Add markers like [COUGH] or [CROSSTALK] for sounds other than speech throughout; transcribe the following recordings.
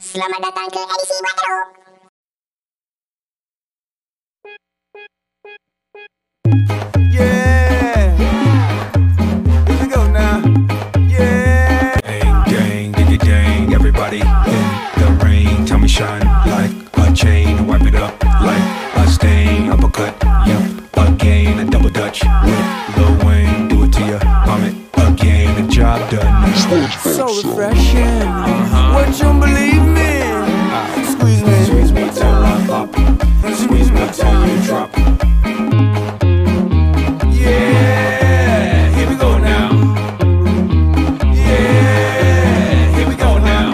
Selamat datang ke edisi Buat Teruk. Yeah. Here we go now. Yeah. Dang, dang, diggy dang, everybody in the rain. Tell me shine like a chain, wipe it up like a stain. Uppercut, yep, again, a double dutch with Lil So refreshing. Uh-huh. What you believe me? Squeeze me. Squeeze me till I pop, squeeze me till you drop. Yeah, here we go now. Yeah, here we go now.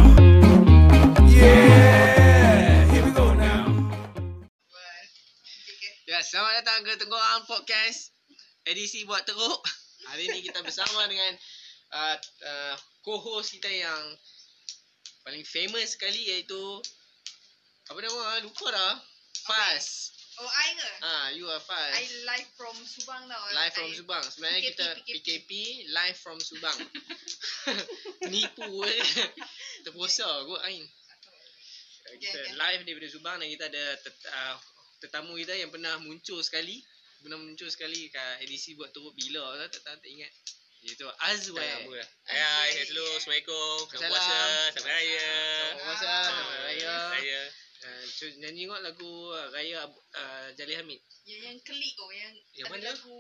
Yeah, here we go now. Ya, selamat datang ke Tengok Podcast Edisi Buat Teruk Hari ni kita bersama dengan uh, uh, Co-host kita yang Paling famous sekali iaitu Apa nama? Lupa dah Faz Oh, I ke? Ah, You are Faz I live from Subang tau. Live from I- Subang Sebenarnya PKP, kita PKP. PKP Live from Subang [LAUGHS] Nipu eh [LAUGHS] Terposa kot Ain Okay, kita okay. live daripada Subang dan kita ada tet, uh, tetamu kita yang pernah muncul sekali pernah muncul sekali kat edisi buat teruk bila tak tak, tak, tak ingat iaitu Azwar Hai, hai, hello, Assalamualaikum. Selamat puasa, selamat raya. Selamat puasa, selamat raya. Raya. uh, nyanyi kot lagu uh, Raya uh, Jali Hamid Yang, yang kelik oh, yang, Yang mana? lagu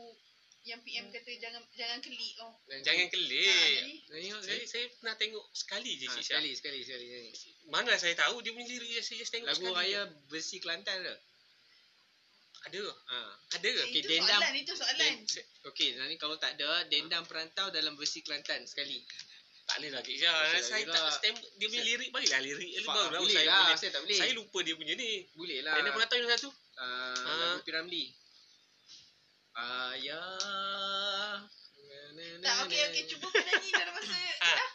yang PM kata jangan jangan kelik oh. Jangan Ah, kelik. jadi, nyanyi kot Saya, sekali saya pernah tengok sekali je Ah, Cik Syah. sekali sekali sekali nyanyi. Mana saya tahu dia punya lirik saya just tengok lagu sekali. Raya versi Kelantan ke Ada ha Ada ke? Okey, itu dendam. soalan, itu soalan. Den- Okey, nanti kalau tak ada Dendam Perantau dalam versi Kelantan sekali. Tak boleh lah Syah. Tak Saya boleh tak lah. stem dia punya lirik bagilah lirik. Faham, Baru boleh saya lah, boleh. saya tak boleh. Saya lupa dia punya ni. Boleh lah. Pernah tahu yang satu? uh, Ah. lagu Piramli. Ayah. Tak, okey okey cuba kau nyanyi dalam masa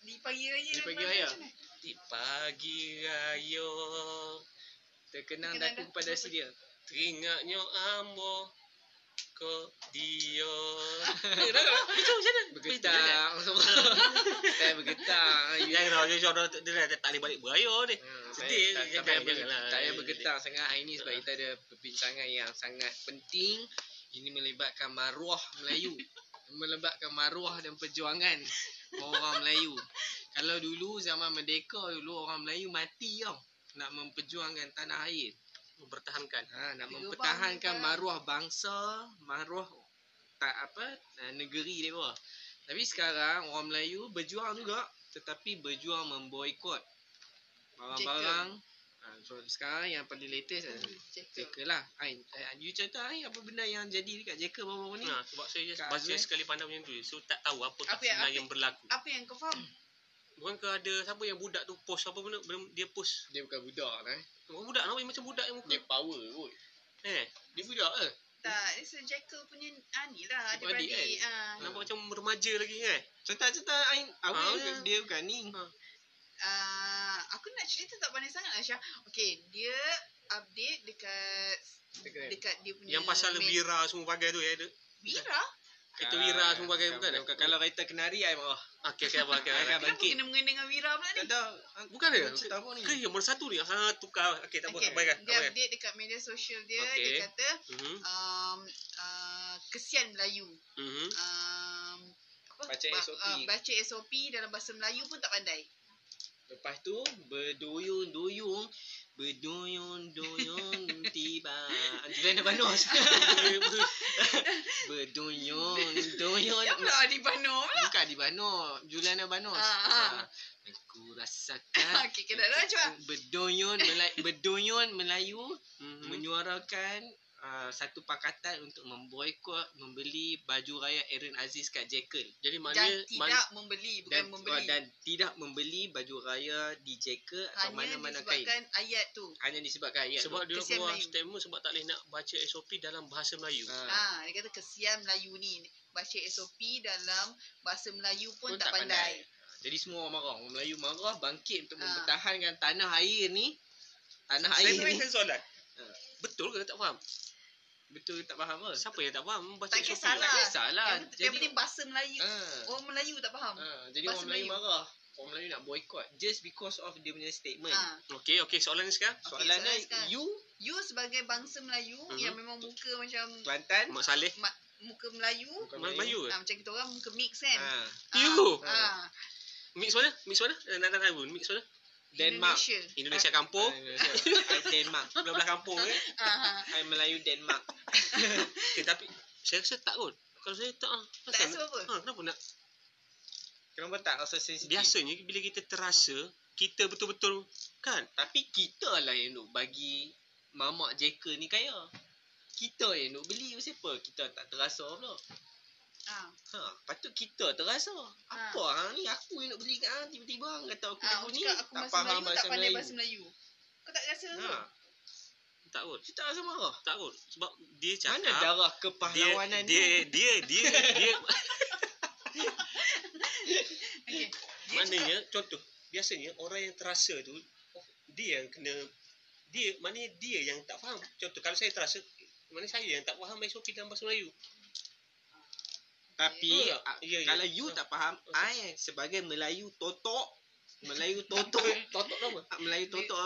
Di pagi raya. Di dia pagi raya. Di pagi raya Terkenang daku kepada si dia. Teringatnya ambo ke dia. Eh. Itu macam mana? Bergetang. [LAUGHS] Eh, bergetang. Yang dah, dia dah, dia dah tak boleh balik beraya ni. Hmm, Sedih. tak, payah ber- janganlah. tak payah bergetang sangat hari ni sebab kita ada perbincangan yang sangat penting. Ini melibatkan maruah Melayu. [LAUGHS] melibatkan maruah dan perjuangan orang Melayu. Kalau dulu zaman merdeka dulu orang Melayu mati tau. Nak memperjuangkan tanah air. Mempertahankan. Ha, nak Tiga mempertahankan bangsa. maruah bangsa, maruah tak apa uh, negeri dia bawah. Tapi sekarang orang Melayu berjuang juga tetapi berjuang memboikot barang-barang. Ha, so sekarang yang paling latest adalah Cakap. Jeka lah. Ain, eh, you cerita Ain apa benda yang jadi dekat Jeka baru-baru ni? Nah, sebab saya just baca sekali pandang macam tu. So tak tahu apa, Apa yang- sebenarnya apa- yang berlaku. Apa yang kau faham? Bukan ke ada siapa yang budak tu post apa benda belum dia post. Dia bukan budak lah. Eh. Orang budak nampak macam budak yang muka. Dia power kot. Eh, Dia budak ke? Tak, dia sejackal punya ah, ni lah Adik-beradik adik-beradik. Ah. nampak macam remaja lagi kan? Cerita-cerita Ain. Apa Ah, dia, dia bukan ni. Ha. Ah, aku nak cerita tak pandai sangat lah Syah. Okay, dia update dekat Dekat- dekat dia punya Yang pasal main- Wira semua pakai tu ya ada. Vira? Kereta Wira semua pakai bukan? bukan. Kalau kereta kenari Ain marah. Okey, okey apa okey. Kenapa kena mengena dengan Vira pula ni? Tak tahu. Bukan dia? Ni? Ke yang mana satu ni? Ha tukar. Okey, tak apa. Okay, Abaikan. dia update dekat media sosial dia, Okey. dia kata Mhm. um, uh, kesian Melayu. Mhm. Um, apa? Baca SOP. Uh, baca SOP dalam bahasa Melayu pun tak pandai. Lepas tu berduyun-duyun berduyun-duyun tiba. Juliana Banos. berduyun-duyun. Ya pula di Bano pula. Bukan di Banos, Juliana Banos. Ah, ah. Ha. Aku rasakan [LAUGHS] Okey, kita cuba. berduyun Melayu, berduyun Melayu Mhm. menyuarakan uh, satu pakatan untuk memboikot membeli baju raya Aaron Aziz kat Jekyll. Jadi Dan maknanya man, tidak membeli, bukan Dan, membeli. dan tidak membeli baju raya di Jekyll atau Hanya mana-mana kain. disebabkan ayat tu. Hanya disebabkan ayat sebab tu. dia Kesian keluar Melayu. statement sebab tak boleh nak baca SOP dalam bahasa Melayu. Ha. Ah, dia kata kesian Melayu ni. Baca SOP dalam bahasa Melayu pun, Pun tak, tak pandai. Jadi semua orang marah. Orang Melayu marah bangkit untuk Ha. mempertahankan tanah air ni. Tanah Saya air ni. tanya soalan. Ha. Betul ke tak faham? Betul tak faham ke? Siapa yang tak faham baca Tak SOP? kisahlah. Tak kisahlah. Yang, yang penting bahasa Melayu. Ha. Orang Melayu tak faham. Ha. Jadi Bahasa orang Melayu Melayu. marah. Orang Melayu nak boycott just because of dia punya statement. Ah. Okey, okey soalan ni sekarang. Soalannya soalan sekarang. you You sebagai bangsa Melayu Mhm. yang memang muka macam Kelantan Mak Saleh. ma- muka Melayu, Mak Melayu ah, macam kita orang muka mix kan. Ha. You. Ah, Mix mana? Mix mana? Eh, Nak nak tahu. Mix mana? Denmark. Indonesia. Indonesia kampung. I [LAUGHS] Denmark. Belah-belah kampung eh. Ah, I Melayu Denmark. Okay, [LAUGHS] tapi saya rasa tak kot. Kalau saya tak ah. tak rasa apa? Ha, kenapa nak? Kenapa tak rasa sensitif? Biasanya bila kita terasa kita betul-betul kan Tapi kita lah yang nak bagi mamak Jeka ni kaya. Kita yang nak beli siapa? Kita tak terasa pula. Ah, Ha, patut kita terasa. Ha. Apa hang ni aku yang nak beli kat hang tiba-tiba hang kata aku aku ni cakap aku tak bahasa faham Melayu bahasa tak pandai Melayu. bahasa Melayu. Kau tak rasa tu? Ha, tak kot. kita rasa marah. Tak kot. Sebab dia cakap Mana darah kepahlawanan dia, ni? dia, dia, dia, [LAUGHS] Okey. Dia maknanya contoh biasanya orang yang terasa tu oh, dia yang kena dia maknanya dia yang tak faham contoh kalau saya terasa mana saya yang tak faham SOP dalam bahasa Melayu Tapi Betul tak? ah, Ya, ya. kalau you Ha. tak faham, I sebagai Melayu totok, Melayu [LAUGHS] totok, totok nama Ah, Melayu totok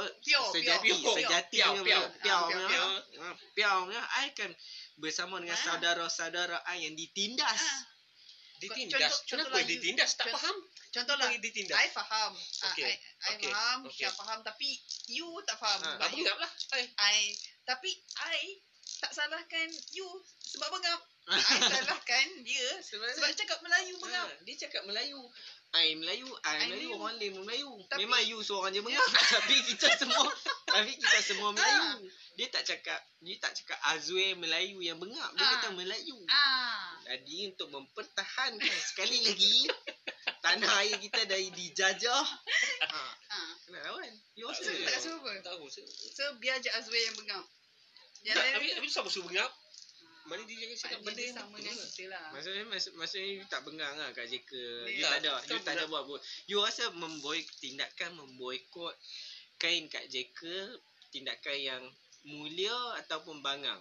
sejati sejati pure, piau piau punya I kan bersama dengan Ah. saudara-saudara I yang ditindas. Ah. ditindas Contoh- contoh kenapa lagi. ditindas tak Contoh- faham Contohlah, Bagi ditindas I faham. Ah, Okey, I, faham, okey. Syah faham tapi you tak faham. Ah, But tak bengap lah. I tapi I tak salahkan you sebab bengap. I [LAUGHS] salahkan dia sebab dia cakap Melayu bengap. Ha, dia cakap Melayu. I Melayu, I, I Melayu, Melayu. orang lain Melayu. Tapi- Memang you seorang je mengap. [LAUGHS] tapi kita semua tapi kita semua Melayu. Dia tak cakap dia tak cakap Azwe Melayu yang bengap. Dia Ah. kata Melayu. Ah. Jadi untuk mempertahankan sekali lagi tanah air kita dari dijajah. Ha, Ah. kena lawan. You Tak So, rasa ada. tak rasa apa? tak tahu So biar je Azwe yang bengap. Yang tak, tapi tapi siapa suruh bengap mana dia cakap cakap benda dia yang sama dengan lah. kita lah. Maksudnya mas, maksudnya you tak bengang lah kat JK. Dia You tak- ada, you tak ada buat buat. You rasa memboy tindakan memboikot kain kat JK tindakan yang mulia ataupun bangang?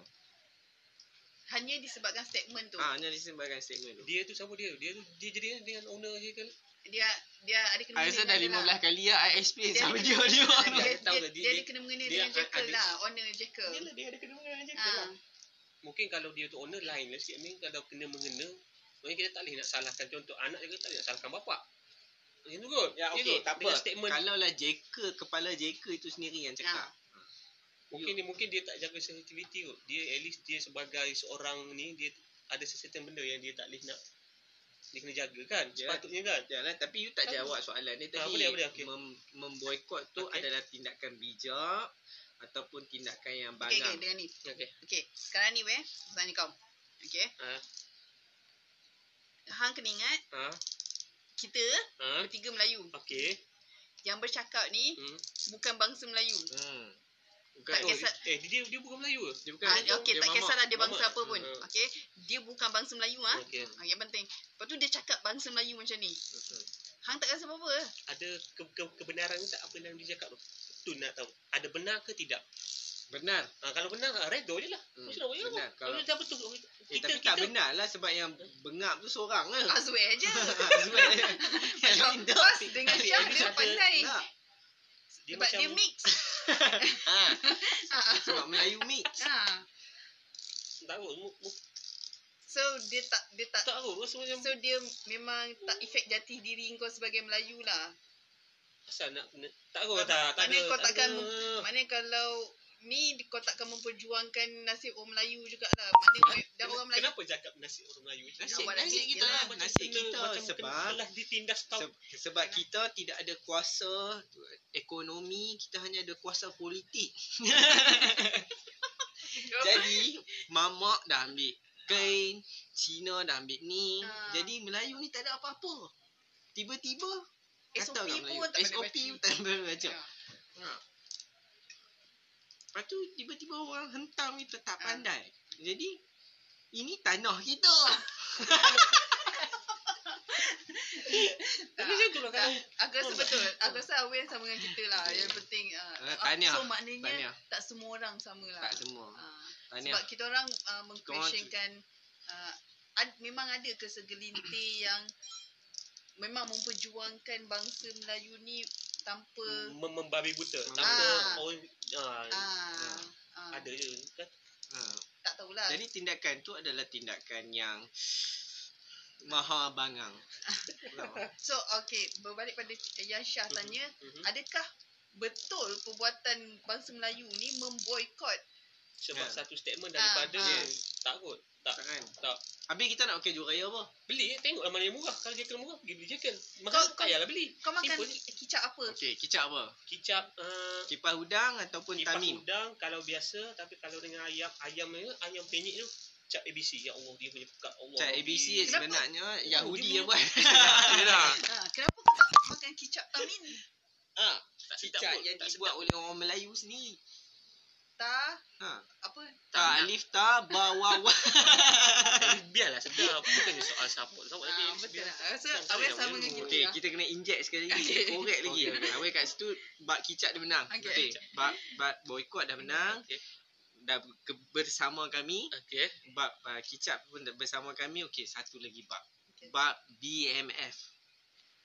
Hanya disebabkan statement tu. Ah, hanya disebabkan statement tu. dia tu siapa dia dia tu dia jadi dengan owner je kan Dia dia ada kena I rasa dah dengan 15 kali lah I explain Dia sama ada dia kena- dia. dia, Dia dia, tahu dia, tak, dia- dia ada dia- kena mengena dia dengan Jekyll ada- lah, owner Jekyll. dia lah dia ada kena mengenai je Ah. lah mungkin kalau dia tu owner lain lah sikit ni kalau kena mengena Maksudnya kita tak boleh nak salahkan contoh anak juga tak boleh nak salahkan bapak. Macam tu kot. Ya Ya okey, tak apa. Statement Kalau lah JK, kepala JK itu sendiri yang cakap. mungkin dia mungkin dia tak jaga sensitivity kot. Dia at least dia sebagai seorang ni dia ada sesuatu benda yang dia tak boleh nak dia kena jaga kan. Ya. Sepatutnya kan. Janganlah, tapi you tak Tak jawab soalan dia Ah, tadi. boleh, boleh, okey. Mem, memboikot tu Okey. adalah tindakan bijak ataupun tindakan yang Okey, okey, bangang. dengan ni. Okey. Okey, sekarang ni weh, tanya kau. Okey. Ha. Hang kena ingat Ha. kita Ha. bertiga Melayu. Okey. Yang bercakap ni Hmm. bukan bangsa Melayu. Hmm. Bukan. Tak Oh, kisah- eh dia dia bukan Melayu ke? Dia bukan. Ah, dia okey, tak mamak. kisahlah dia bangsa mamak. apa pun. Hmm. Okey, dia bukan bangsa Melayu ah. Okey. Ah, yang penting. Lepas tu dia cakap bangsa Melayu macam ni. Hmm. Hang tak rasa apa-apa? Ada ke, ke, kebenaran ke tak apa yang dia cakap tu? Betul nak tahu. Ada benar ke tidak? Benar. Ha, kalau benar, ha, redor je lah. Hmm, Hmm. Benar, benar. Kalau Kalau- dah betul. Eh, tapi tak benar lah sebab yang bengap tu seorang lah. Azwe aja. Sebab yang lain tak. Pas dengan Syah dia pandai. Tak. Dia Sebab macam, dia mix. Ha, [LAUGHS] [LAUGHS] Ah, sebab Melayu mix. ah. tak tahu. So dia tak dia tak Tak tahu. Macam So dia memang tak efek jati diri kau sebagai Melayu lah. Asal nak kena. Tak tahu tak. Tak Mana ada. kau tak takkan ada. Mana kalau ni kau takkan memperjuangkan nasib orang Melayu jugalah. Mana dan orang Melayu Kenapa cakap nasib orang Melayu? Nasib, nasib nasib kita lah. Nasib kita macam sebab telah ditindas kau. Se- sebab kita tidak ada kuasa ekonomi, kita hanya ada kuasa politik. [LAUGHS] Jadi mamak dah ambil kain, Cina dah ambil ni. Ah. Jadi Melayu ni tak ada apa-apa. Tiba-tiba SOP kata orang Melayu. pun tak pandai SOP baca. pun tak pandai baca. Ya. Ha. Lepas tu tiba-tiba orang hentam kita tak Ah. pandai. Jadi ini tanah kita. [LAUGHS] Tak, Macam tu lah Aku rasa betul. Aku rasa Awen sama dengan kita lah. Yang penting. Uh, tahniah. So maknanya Tahniah. tak semua orang sama lah. tak semua. Tahniah. sebab kita orang uh, mengquestionkan uh, ad, memang ada ke segelintir yang memang memperjuangkan bangsa Melayu ni tanpa mem- membabi buta. Ah. Tanpa orang ah, ah, ah, ada je kan. Ha. tak tahulah. Jadi tindakan tu adalah tindakan yang maha bangang. [LAUGHS] So okay, berbalik pada yang Syah Mhm. tanya, Mhm. adakah betul perbuatan bangsa Melayu ni memboikot Sebab Ya. satu statement Ah, daripada ah. tak kot. Tak. Tak kan? Tak. Habis kita nak pakai jual raya apa? Beli tengoklah mana yang murah. Kalau jekel murah pergi beli jekel. Mahal Kau- tak payahlah beli. kau makan Simple. kicap apa? Okey, kicap apa? Kicap uh, Kipas udang ataupun kipas tamim? udang kalau biasa tapi kalau dengan ayam ayam ni ayam penyet tu cap ABC ya Allah dia punya pekat Allah. Cak ABC dia- Kenapa? sebenarnya Yahudi dia yang buat. [LAUGHS] Ya. Ha, kenapa kau tak makan kicap tamin? Ah, tak sedap Kicap yang dibuat oleh orang Melayu sendiri. Ta Ha. apa? Tak alif ta ba wa wa. [LAUGHS] Biarlah sedap. Bukannya soal support. Support tapi betul lah. Rasa yang sama dengan kita. Okey, lah. kita kena inject sekali lagi. [LAUGHS] Korek lagi. Awak kat situ bab kicap dia menang. Okey. Bab bab boykot dah menang. Okey. Dah bersama kami. Okey. Uh, kicap pun dah bersama kami. Okey, satu lagi bab. Okey. Bab BMF.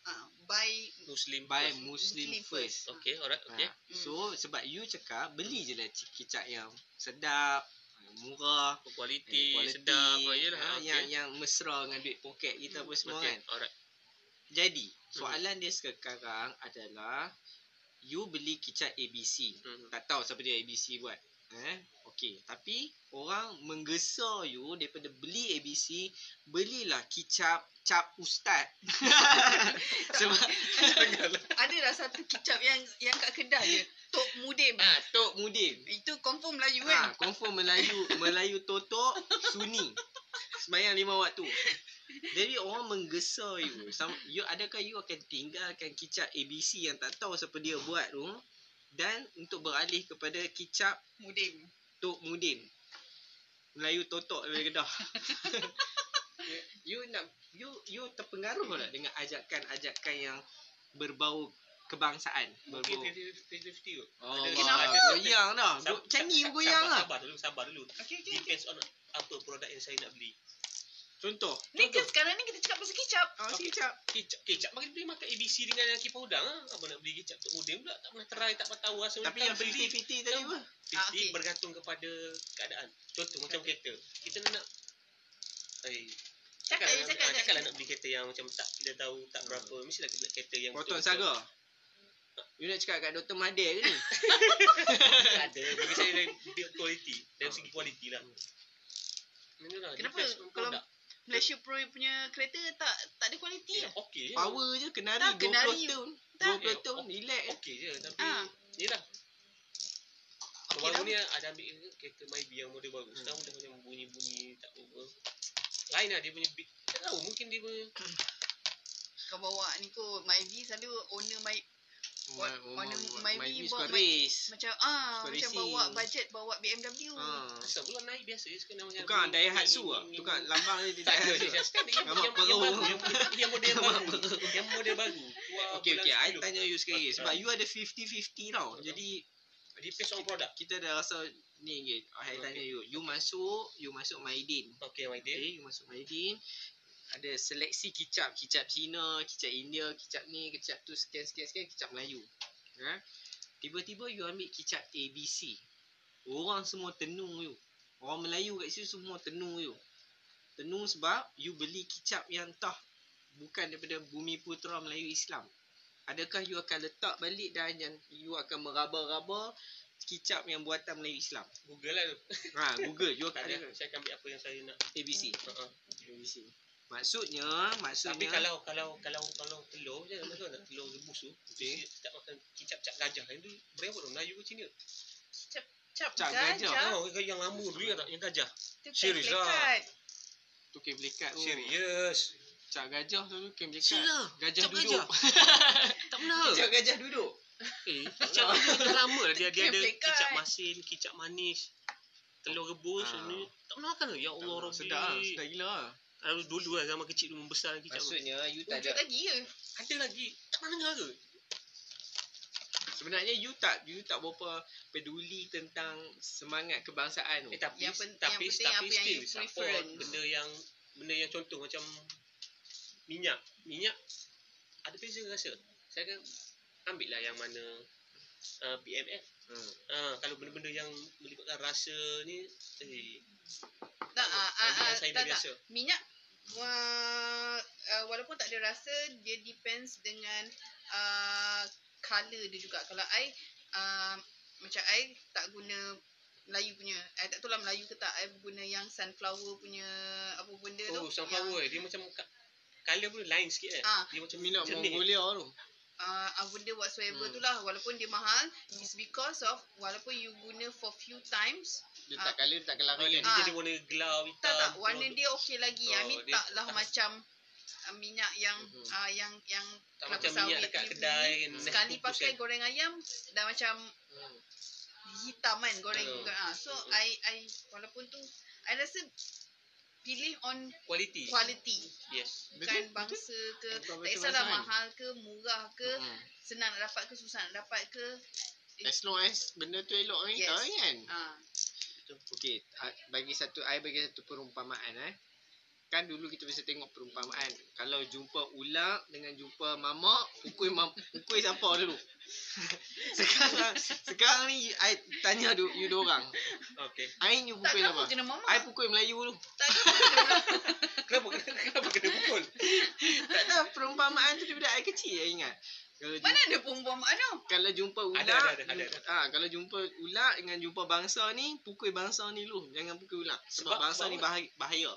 Ah, by Muslim By first. Muslim Muslim first. first. Okey, alright. Okey. Ha. So sebab you cakap beli je lah kicap yang sedap, murah, Kualiti, quality, sedap, apa jelah. ha, Okey. yang yang mesra dengan duit poket kita apa semua Okey, kan. alright. Jadi, soalan dia sekarang adalah you beli kicap ABC. Hmm. Tak tahu siapa dia ABC buat. Eh? Okey, tapi orang menggesa you daripada beli ABC, belilah kicap cap ustaz. [LAUGHS] Sebab [LAUGHS] Adalah satu kicap yang yang kat kedai je. Tok Mudim. ah Tok Mudin. Itu confirm Melayu Ha, kan? confirm Melayu Melayu totok Sunni. Sembayang lima waktu. Jadi orang menggesa you. Sam, you adakah you akan tinggalkan kicap ABC yang tak tahu siapa dia buat tu dan untuk beralih kepada kicap Mudim. Tok Mudin. Melayu totok dari Kedah. [LAUGHS] you nak you you terpengaruh tak dengan ajakan-ajakan yang berbau kebangsaan? Mungkin Berbau 50-50 kot. Oh, Ada- Kenapa? goyang dah. Sab- Go- Macam ni sab- goyang sabar, lah. Sabar dulu, sabar dulu. Okey, okey. Depends on apa produk yang saya nak beli. Contoh. Ni kan sekarang ni kita cakap pasal kicap. Ah, Okey. kicap. Kicap, kicap bagi beli makan ABC dengan kipas udang ah. Apa nak beli kicap tu mudim pula tak pernah try, tak pernah tahu rasa Tapi yang 50-50 tadi apa? Ah, okey. bergantung kepada keadaan. Contoh macam kereta. Kita nak Eh, Cakap Cakap lah, cakap, ah, cakap. cakap lah nak beli kereta yang macam tak kita tahu tak berapa. Mestilah kita nak kereta yang Potong saga. You nak cakap kat Dr. Mahathir ke ni? ada bagi saya dari build quality dari segi kualiti lah lah, Kenapa kalau. Malaysia Pro punya kereta tak tak ada kualiti Eh, lah. okey je Power je kenari Tak, 20 kenari. tahun. Tak. 20 Eh, tahun ok- relax. okey je tapi Ah. yelah Okey baru lah. ni ada ambil kereta Myvi yang model baru sekarang dah macam bunyi-bunyi tak apa lain lah dia punya beat tak tahu mungkin dia punya Kau bawa ni kot Myvi selalu owner my Mana ma- my my bawa suka my- race. macam ah Suka macam racing. bawa budget bawa BMW. Ha. asal pula naik biasa je sekarang macam Tukang Daihatsu ah. Tukang lambang dia [LAUGHS] tak ada Daihatsu. dia sekarang yang, Gambar yang, yang, perut. baru yang, yang model yang baru yang model baru Keluar Okey bulan okey, I 10. tanya you sekali Okay. sebab you ada 50-50 tau. Jadi depends on product kita dah rasa ni. I Okay. tanya you, you masuk, you masuk Maidin. okey my dear Okay, you masuk Maidin. Ada seleksi kicap, kicap Cina, kicap India, kicap ni, kicap tu, sekian sekian sekian kicap Melayu. Ha? Tiba-tiba you ambil kicap ABC. Orang semua tenung you. Orang Melayu kat situ semua tenung you. Tenung sebab you beli kicap yang entah bukan daripada bumi putera Melayu Islam. Adakah you akan letak balik dan yang you akan meraba-raba kicap yang buatan Melayu Islam? Google lah tu Ha, Google you [LAUGHS] akan ada saya akan ambil apa yang saya nak ABC. uh-huh. ABC. Maksudnya, maksudnya Tapi kalau kalau kalau kalau telur je macam nak telur rebus tu, Okey. okay. tak makan kicap-kicap gajah yang tu berapa tu Melayu ke Cina? Kicap Cap, Cap gajah. gajah. Oh, yang lama dulu ya tak? Yang gajah. Itu Serius lah. Tu kem lekat tu. Serius. Cak gajah tu kem lekat. Serius? Gajah Cap duduk. [LAUGHS] Tak pernah. Cak gajah duduk. Eh, kicap gajah dah lama lah. Dia, dia ada kicap masin, kicap manis, telur rebus. Ah. Ni. Tak pernah makan ke? Ya Allah, Rabbi. Sedap lah. Sedap gila lah. Ah, Dulu lah zaman kecil dulu membesar kicap. tu. Maksudnya you tak Wujud ada lagi ya? Ada lagi. Tak dengar ke? sebenarnya you tak you tak berapa peduli tentang semangat kebangsaan tu. Eh, tapi, Yang pen- tapi, yang penting tapi apa still support benda yang benda yang contoh macam minyak. Minyak ada beza rasa. Saya akan ambil lah yang mana uh, PMF. Hmm. Uh, kalau benda-benda yang melibatkan rasa ni eh Tak, ah, ah, ah, yang tak, tak. Minyak uh, uh, walaupun tak ada rasa dia depends dengan uh, color dia juga. Kalau I uh, macam I tak guna Melayu punya. I tak tahu lah Melayu ke tak. I guna yang sunflower punya apa benda tu. Oh, sunflower dia macam colour pun lain sikit eh. Ah. Dia macam jernih. Mongolia tu. Uh, uh, benda whatsoever Hmm. tu lah walaupun dia mahal it's because of walaupun you guna for few times Dia Ah. tak colour, dia tak kelar Oh, dia, lagi. Ah. dia warna gelau hitam. tak tak warna dia okey lagi I Oh, mean taklah tak- macam uh, minyak yang Mhm. uh, yang yang tak macam minyak sawit dekat you kedai kan, [LAUGHS] sekali [LAUGHS] pakai kan. goreng ayam dah macam Hmm. hitam kan goreng Hmm. uh. ah so Hmm. I I walaupun tu I rasa pilih on Quality. quality Yes. bukan Betul, bangsa ke Betul, tak kisahlah mahal ke murah ke Hmm. senang nak dapat ke susah nak dapat ke As long as benda tu elok Yes. kan. ah Okey, ah, bagi satu I bagi satu perumpamaan eh. Kan dulu kita biasa tengok perumpamaan. Kalau jumpa ular dengan jumpa mamak, pukul mam, pukul siapa dulu? [LAUGHS] sekarang sekarang ni I tanya du, you dua orang. Okay. I you tak pukul kenapa apa? kena mama I pukul Melayu dulu. tak kenapa [LAUGHS] Kenapa kenapa kena pukul? Tak tahu perumpamaan tu daripada I kecil I ingat. Kalau jumpa, mana ada perumpamaan tu kalau jumpa ular, Ada, ada, ada, ada, jumpa- Ah, kalau jumpa ular dengan jumpa bangsa ni, pukul bangsa ni dulu. Jangan pukul ular. Sebab, Sebab- bangsa ni bahaya. bahaya.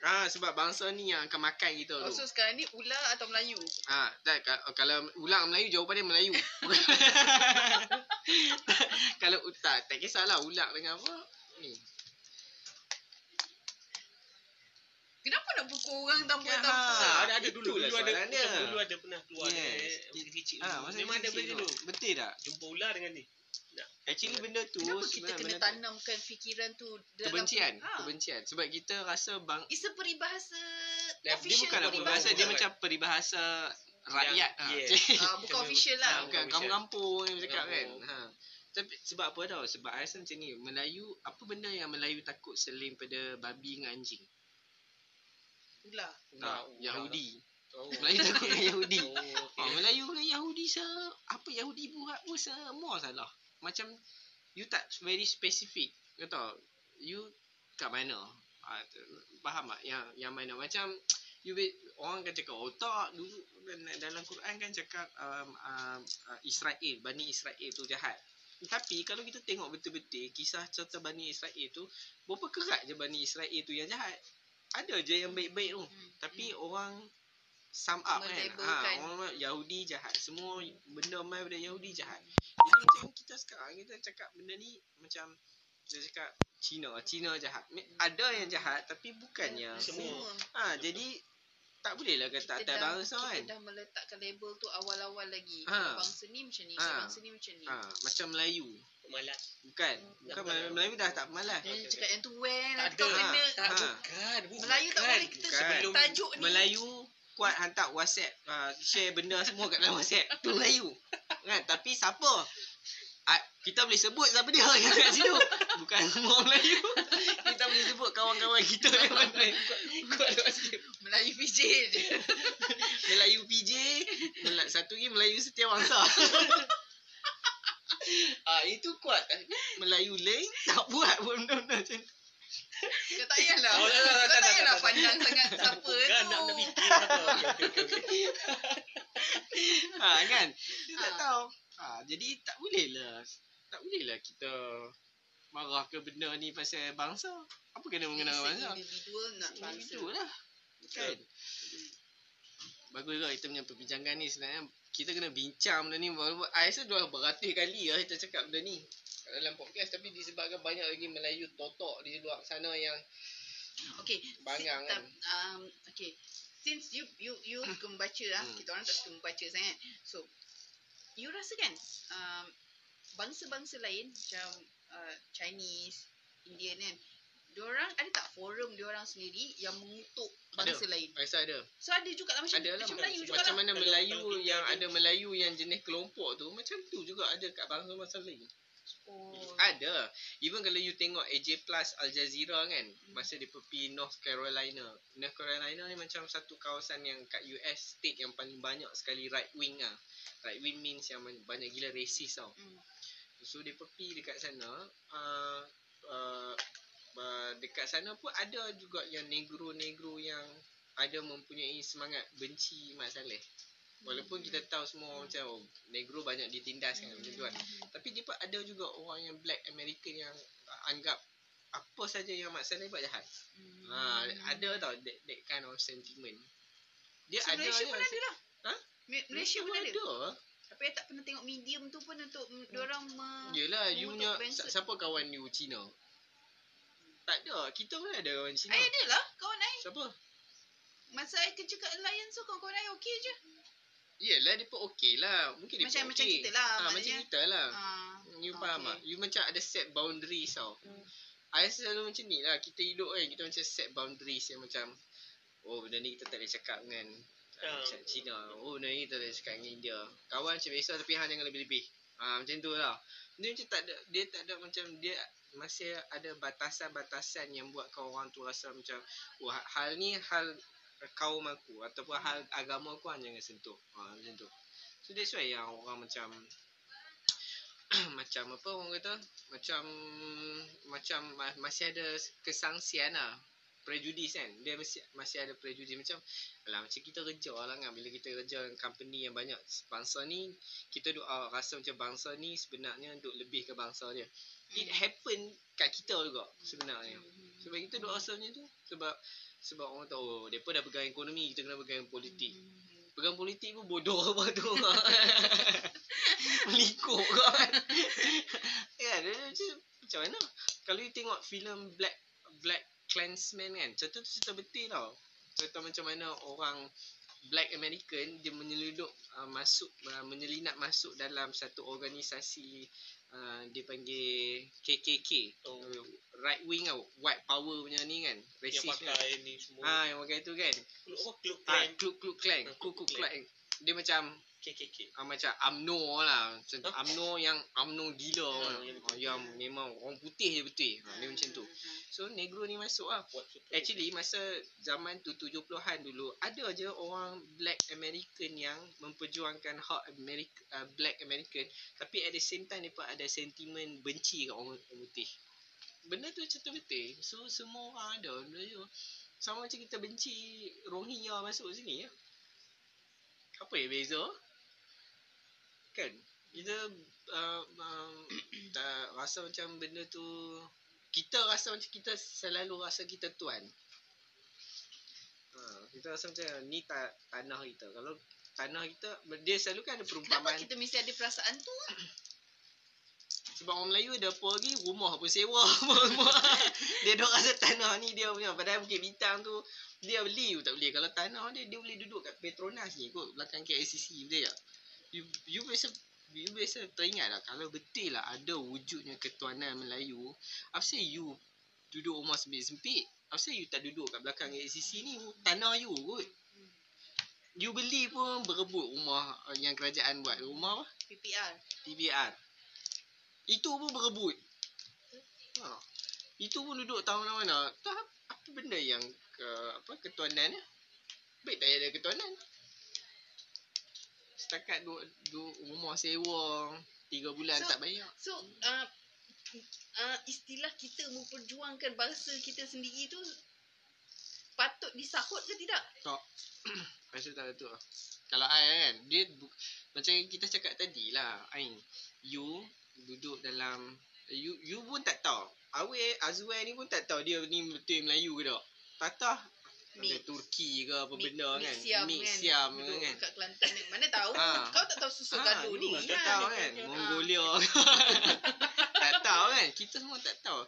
Ah sebab bangsa ni yang akan makan kita oh, tu. so sekarang ni ular atau Melayu Ah, tak ka- kalau ulang Melayu jawapan dia Melayu. [LAUGHS] [LAUGHS] kalau tak tak kisahlah ulang dengan apa ni. kenapa nak pukul orang tanpa Ya, tanpa Ah, ada ada dulu Itulah dulu ada dia. dulu ada pernah keluar Yes. kecil-kecil. Ah, dulu. masa Memang ada benda tu. tu. Betul tak? Jumpa ular dengan ni. Actually benda tu kenapa kita kena benda tu tanamkan fikiran tu dalam kebencian, ah. kebencian sebab kita rasa bang It's a peribahasa Dia- official bukan peribahasa. bahasa dia macam peribahasa rakyat Yang- ah. [LAUGHS] yes. Ah, bukan official lah. Ah, bukan Official. kampung-kampung yang cakap kan. Kampung. Ha. Tapi sebab apa tau? Sebab I rasa macam ni. Melayu, apa benda yang Melayu takut selain pada babi dengan anjing? ular Tak, ular. Yahudi. Oh. [LAUGHS] Melayu takut dengan Yahudi. Oh, okay. Oh, Melayu dengan Yahudi se apa Yahudi buat pun semua salah. Macam you tak very specific. Kau tahu, you kat mana? Ah, tu- faham tak? Yang yang mana macam you be- orang kan cakap oh tak dulu dan- dalam Quran kan cakap um, um, uh, Israel, Bani Israel tu jahat. Tapi kalau kita tengok betul-betul kisah cerita Bani Israel tu, berapa kerat je Bani Israel tu yang jahat. Ada je yang baik-baik tu. Hmm, Tapi orang sum up kan. Ha, orang Yahudi jahat. Semua benda mai daripada Yahudi jahat. Jadi macam kita sekarang kita cakap benda ni macam kita cakap Cina, Cina jahat. Ada yang jahat tapi bukannya Semua. Ha, jadi tak boleh lah kata kita atas bangsa kita kan. dah meletakkan label tu awal-awal lagi Ha. Bangsa ni macam ni Ha. ha. bangsa ni macam ni Ha, macam Melayu. Malas. Bukan. Bukan Tak Melayu. Melayu dah tak malas. dia cakap yang tu when Tak ada. kena Tak, Ha. bukan. bukan. Melayu tak boleh kita bukan. sebelum tajuk ni Melayu kuat hantar WhatsApp uh, share benda semua kat dalam WhatsApp. Tu Melayu. Kan? Tapi siapa? Uh, kita boleh sebut siapa dia yang kat situ. Bukan [LAUGHS] semua Melayu. Kita boleh sebut kawan-kawan kita yang mana. Kuat situ. Melayu PJ je [LAUGHS] Melayu PJ, satu lagi Melayu Setiawangsa. [LAUGHS] Ah itu kuat. Melayu lain tak buat pun benda-benda macam tu. Kau tak payahlah Oh, tak, tak, Kau tak, payahlah pandang sangat siapa tu nak, nak fikir. Ha [LAUGHS] kan? Dia tak Ah. tahu. Ha jadi tak boleh lah. Tak boleh lah kita marah ke benda ni pasal bangsa. Apa kena mengenai bangsa? individual nak bangsa lah. Kan? Bagus juga kita punya perbincangan ni sebenarnya kita kena bincang benda ni walaupun I rasa dah beratus kali lah kita cakap benda ni. Dalam podcast tapi disebabkan banyak lagi Melayu totok di luar sana yang Okay. Bangang si- kan? Um, okay. Since you you you [COUGHS] suka membaca lah, Hmm. kita orang tak suka membaca sangat. So, you rasa kan um, bangsa-bangsa lain macam uh, Chinese, Indian kan, diorang ada tak forum diorang sendiri yang mengutuk bangsa lain? Rasa ada So ada juga lah macam, Ada lah macam macam, Melayu juga macam lah. mana Melayu yang ada- ada Melayu yang jenis kelompok tu Macam tu juga ada kat bangsa-bangsa lain Oh. Ada. Even kalau you tengok AJ Plus Al Jazeera kan Masa dia pergi North Carolina. North Carolina ni macam satu kawasan yang kat US State yang paling banyak sekali right wing lah Right wing means yang banyak gila racist tau. Hmm. So dia pergi dekat sana uh, uh, uh, Dekat sana pun ada juga yang negro-negro yang Ada mempunyai semangat benci Mat Saleh. Walaupun kita tahu semua macam oh, negro banyak ditindas kan macam tu kan. Tapi dia pun ada juga orang yang black American yang anggap apa saja yang Mat Saleh buat jahat. Hmm. Ha, ada tau that, that kind of sentiment. Dia So, ada Malaysia pun ada lah. Ha? Ma- Malaysia pun ada. ada. Tapi I tak pernah tengok medium tu pun untuk mm, diorang me... Yelah, you punya siapa kawan you Cina? Tak ada. Kita pun ada kawan Cina. I ada lah kawan I. Siapa? Masa I kerja kat Alliance tu kawan-kawan I okey je. Yelah, dia pun okey lah. Mungkin dia Macam- pun macam kita lah, Ha, macam kita lah. Ah, You okay. faham tak? You macam ada set boundaries tau. I selalu macam ni lah. Kita hidup kan. Kita macam set boundaries yang macam. Oh benda ni kita tak boleh cakap dengan uh, Ah. Cina. Oh benda ni kita tak boleh cakap dengan India. Kawan macam biasa tapi hang jangan lebih-lebih. Ha, macam tu lah. Dia macam tak ada. Dia tak ada macam. Dia masih ada batasan-batasan yang buat kau orang tu rasa macam. Oh hal ni hal kaum aku. Ataupun hal agama aku hang jangan sentuh. Ha, macam tu. So that's why yang orang macam [COUGHS] macam apa orang kata? Macam macam ma- masih ada kesangsian lah. Prejudis kan? Dia masih masih ada prejudis. Macam alah macam kita kerja lah kan? Bila kita kerja dengan company yang banyak bangsa ni kita duk uh, rasa macam bangsa ni sebenarnya duk lebih ke bangsa dia. It happen kat kita juga sebenarnya. Sebab kita duk rasa macam tu. Sebab sebab orang tahu pun dah pegang ekonomi kita kena pegang politik. Pegang politik pun bodoh [LAUGHS] apa tu. [LAUGHS] Melikuk kan [LAUGHS] ya dia macam macam mana? Kalau you tengok filem Black Black Klansman kan cerita tu cerita betul tau. Cerita macam mana orang Black American dia menyeludup uh, masuk uh, menyelinap masuk dalam satu organisasi uh, dia panggil KKK Oh. right wing tau white power punya ni kan Yang racist kan pakai ni semua. ah yang pakai tu kan Klub? Klub ah Klan. Ku Klux Klan Ku Klux Klan dia macam KKK. Ah, macam UMNO lah macam Huh? UMNO yang UMNO gila Ha, kan. yang yang memang orang putih je betul ha, dia macam tu so negro ni masuk lah. Actually masa zaman tu 70-an dulu ada je orang black American yang memperjuangkan hak America, uh, black American tapi at the same time dia pun ada sentimen benci kat orang putih. Benda tu cerita betul. So semua orang ada benda tu. Sama macam kita benci Rohingya masuk sini ya. Apa yang beza? Kan? Kita uh, um, [COUGHS] tak rasa macam benda tu kita rasa macam kita selalu rasa kita tuan. Ha, kita rasa macam ni ta, tanah kita. Kalau tanah kita dia selalu kan ada Kenapa perumpamaan kita mesti ada perasaan tu? [COUGHS] sebab orang Melayu ada apa lagi rumah pun sewa [LAUGHS] apa semua. dia dok rasa tanah ni dia punya padahal Bukit Bintang tu dia beli pun tak boleh. Kalau tanah dia dia boleh duduk kat Petronas ni kot belakang KLCC betul tak? You, you biasa you biasa teringat tak kalau betul lah ada wujudnya ketuanan Melayu apa you duduk rumah sempit-sempit apa you tak duduk kat belakang KLCC ni tanah you kot You beli pun berebut rumah uh, yang kerajaan buat. Rumah apa? PPR. TBR. Itu pun berebut. Ha. Itu pun duduk tahu mana-mana. Tak apa benda yang ke, apa ketuanan ya? Baik tak ada ketuanan. Setakat duk, duk rumah sewa tiga bulan So- tak bayar. So, uh, uh, istilah kita memperjuangkan bangsa kita sendiri tu patut disahut ke tidak? Tak. [COUGHS] Rasa tak betul lah. Kalau I kan, dia bu- macam yang kita cakap tadi lah, Ain. You duduk dalam, you you pun tak tahu. Awe, Azwar ni pun tak tahu dia ni betul Melayu ke tak. Tatah ada Mix. Turki ke apa Mix- benda mix kan. Siam Mix kan. Siam Duduk kan. Kat Kelantan ni. Mana tahu. Ah. Kau tak tahu susu Ah, gaduh ni. [LAUGHS] Tak tahu kan. Mongolia. tak youngster semua tak tahu.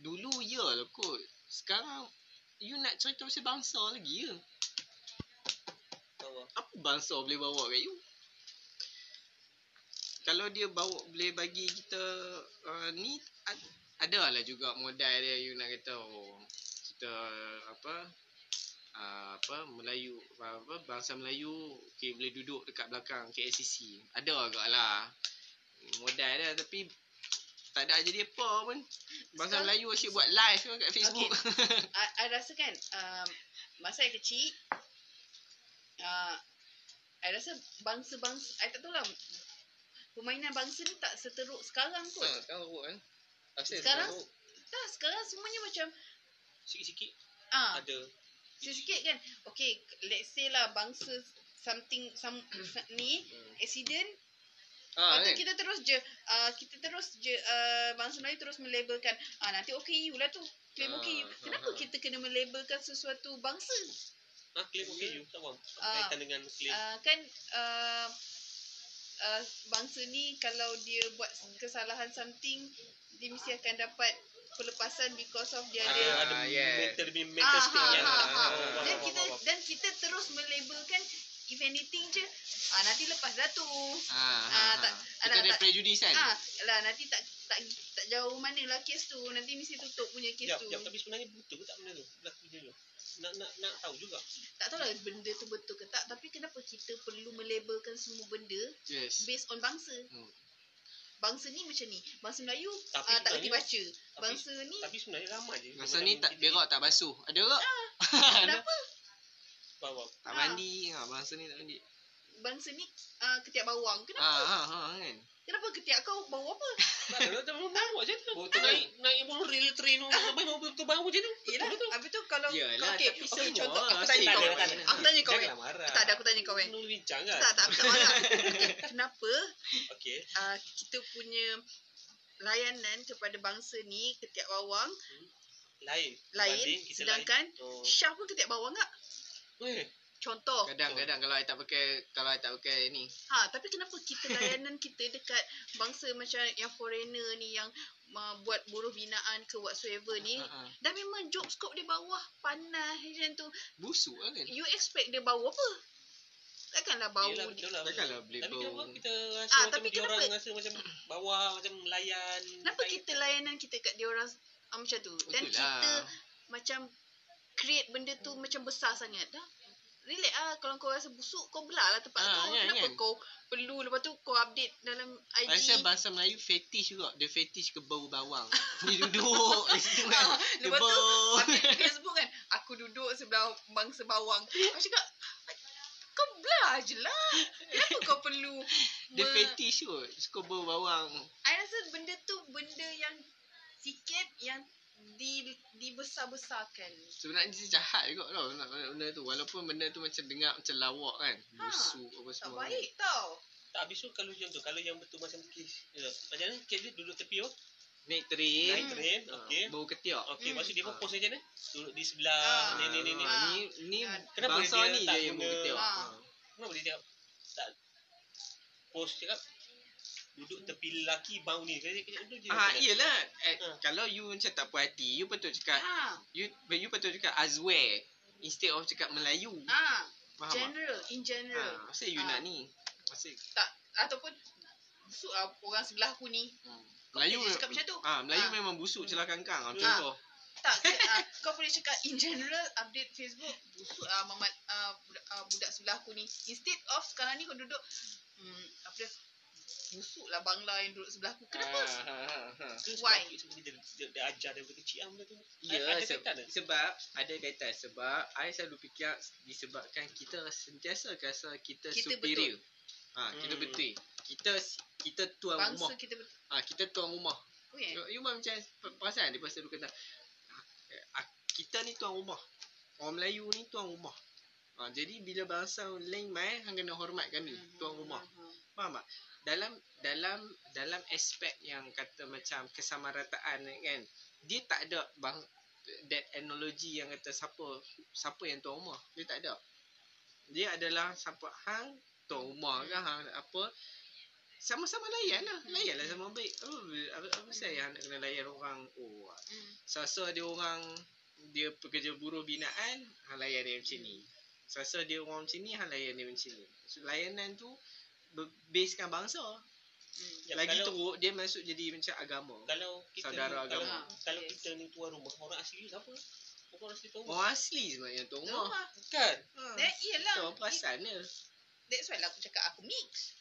Dulu ya lah kot. Sekarang you nak cerita pasal bangsa lagi ya? Apa bangsa boleh bawa kat you? Kalau dia bawa boleh bagi kita uh, ni ad- ada lah juga modal dia you nak kata oh kita apa uh, apa Melayu apa bangsa Melayu okay, boleh duduk dekat belakang KLCC. Ada agak lah modal dia tapi tak ada jadi apa pun. Bangsa Sekarang- Melayu asyik buat live kan kat Facebook. [LAUGHS] I, I rasa kan um, masa saya kecil uh, I rasa bangsa-bangsa I tak tahu lah permainan bangsa ni tak seteruk sekarang kot. Ha, sekarang teruk kan. Sekarang teruk. Tak, sekarang semuanya macam Sikit-sikit ah ada. Sikit kan. Okay, let's say lah bangsa something some ni accident Ha, Lepas tu kan? kita terus je uh, kita terus je uh, bangsa Melayu terus melabelkan ah nanti OKU lah tu claim Ah, OKU. Kenapa ah, ah. kita kena melabelkan sesuatu bangsa? Ha, claim okay you. Tak faham. Ah. Kaitan dengan claim. Uh, kan uh, uh, bangsa ni kalau dia buat kesalahan something dia mesti akan dapat pelepasan because of dia ada ada ada yeah. mental mental ah, state ha, yang ha, ha. Ah, faham, dan kita dan kita terus melabelkan if anything je ah nanti lepas dah tu Ha, ha, Ah, ha. tak- Kita alah, ada tak- prejudis kan? ah lah nanti tak tak tak jauh mana lah kes tu nanti mesti tutup punya kes Jap, tu jap, tapi sebenarnya betul ke tak benda tu? Berlaku je. Nak nak nak tahu juga. tak tahu lah benda tu betul ke tak tapi kenapa kita perlu melabelkan semua benda Yes. based on bangsa Hmm. bangsa ni macam ni bangsa Melayu Tapi ah, tak reti baca bangsa ni Tapi sebenarnya ramai je. Masa ni tak berak tak basuh. Ada tak? [LAUGHS] kenapa Bawa. Tak Ah. mandi. Ha, bangsa ni tak mandi. bangsa ni uh, ketiak bawang Ha, kenapa ha, ha, kan? kenapa ketiak kau bau apa [LAUGHS] Tak ada, tak mau bawa je tu. Naik naik monorail train sampai mau betul bawa je tu. Yelah, habis tu kalau Yalah, okay, tapi okay, semua contoh aku tanya kau. ada. Aku tanya kau. Eh. Tak ada aku tanya kau eh. Dulu bincang kan? Tak, tak, tak marah. Okay, [LAUGHS] kenapa Okey. uh, kita punya layanan kepada bangsa ni ketiak bawang Lain. lain kita sedangkan lain. Oh. Syah pun ketiak bawang tak? Eh, Contoh. Kadang-kadang kalau I tak pakai kalau I tak pakai ni. Ha, tapi kenapa kita layanan kita dekat bangsa macam yang foreigner ni yang uh, buat buruh binaan ke whatsoever ni ha. dah memang job scope dia bawah panas macam tu. Busuk lah kan? You expect dia bau apa? Takkanlah bau Yelah, betul lah. Takkanlah boleh Tapi bau. kenapa kita rasa Ah, macam tapi dia orang kenapa- rasa macam bawah, macam melayan. Kenapa kita layanan kita kat dia orang uh, macam tu? Dan kita lah. macam create benda tu macam besar sangat. Dah Relax lah Kalau kau rasa busuk Kau belah lah tempat Ah, tu kan, Kenapa kan? kau Perlu Lepas tu kau update Dalam IG rasa bangsa Melayu fetish juga. Dia fetish ke bau bawang. [LAUGHS] Dia duduk di situ kan. Ah, Lepas tu. Update [LAUGHS] Facebook kan Aku duduk sebelah Bangsa bawang Aku cakap Kau belah je lah Kenapa kau perlu [LAUGHS] Dia me- fetish kot. Suka bau bawang. I rasa benda tu Benda yang Sikit Yang di dibesar-besarkan Sebenarnya dia jahat juga tau nak benda, benda tu. Walaupun benda tu macam dengar macam lawak kan. Ha, Busuk apa Tak semua. baik tau Tak habis tu kalau macam tu, kalau yang betul macam kes. Ya, Macam mana kes dia duduk tepi tu? Naik train. Naik train, Ha, okey. Bau ketiak. Okey, Hmm. maksud dia pun Ah. pos macam mana? Duduk di sebelah Ah. ni ni ni ni. Ah. Ni ni. Kenapa bangsa dia ni tak je yang bau guna- ketiak. Ah. Ha. Kenapa dia tak tak pos cakap duduk tepi lelaki bau ni. Duduk je. Ah, mana? iyalah. Eh, Ah. Kalau you macam tak puas hati, you betul cakap Ha you you betul cakap Azware instead of cakap Melayu. Ha Faham tak? General In general Ha, masa you Ah. nak ni? Masa Tak Ataupun Busuk lah Orang sebelah aku ni Melayu boleh cakap macam tu. Ah, Melayu Ah. memang busuk celah kangkang. Ah. contoh. Tak uh, Kau boleh cakap In general Update Facebook Busuk lah Mamat uh, budak, uh, budak sebelah aku ni Instead of Sekarang ni kau duduk hmm, Apa dia Busuk lah Bangla yang duduk sebelah aku Kenapa Ah, ha, ha, ha. Ke sebab Why? Sebab dia, dia, dia ajar daripada kecil ah benda tu. Ya, ada se- kaitan tak? sebab ada kaitan sebab I selalu fikir disebabkan kita sentiasa rasa kita, Kita superior. Ah, kita Hmm. betul. Kita kita tuan Bangsa rumah. kita betul Ah, kita tuan rumah. Oh, yeah. You, you macam pe- perasan dia pasal dia kata ah, kita ni tuan rumah. Orang Melayu ni tuan rumah. Ah, jadi bila bangsa lain mai hang kena hormatkan ni Mhm. tuan rumah. Mhm. Faham tak? Dalam dalam dalam aspek yang kata macam kesamarataan kan, dia tak ada bang that analogy yang kata siapa siapa yang tuan rumah. Dia tak ada. Dia adalah siapa hang tuan rumah ke hang apa sama-sama layan lah. Layan lah sama baik. Oh, apa, apa saya nak kena layan orang oh Hmm. Sasa dia orang dia pekerja buruh binaan, hang layan dia macam ni. Sasa dia orang macam ni, hang layan dia macam ni. So, layanan tu berbasekan bangsa. Hmm. Ya, Lagi kalau- teruk dia masuk jadi macam agama. Kalau kita Saudara ni, kalau, agama. kalau Yes. kita ni tuan rumah, orang asli siapa? Orang asli tuan rumah. Orang asli sebenarnya tu rumah. Kan? Ha. Then, iyalah. Tu perasan dia. That's why lah aku cakap aku mix.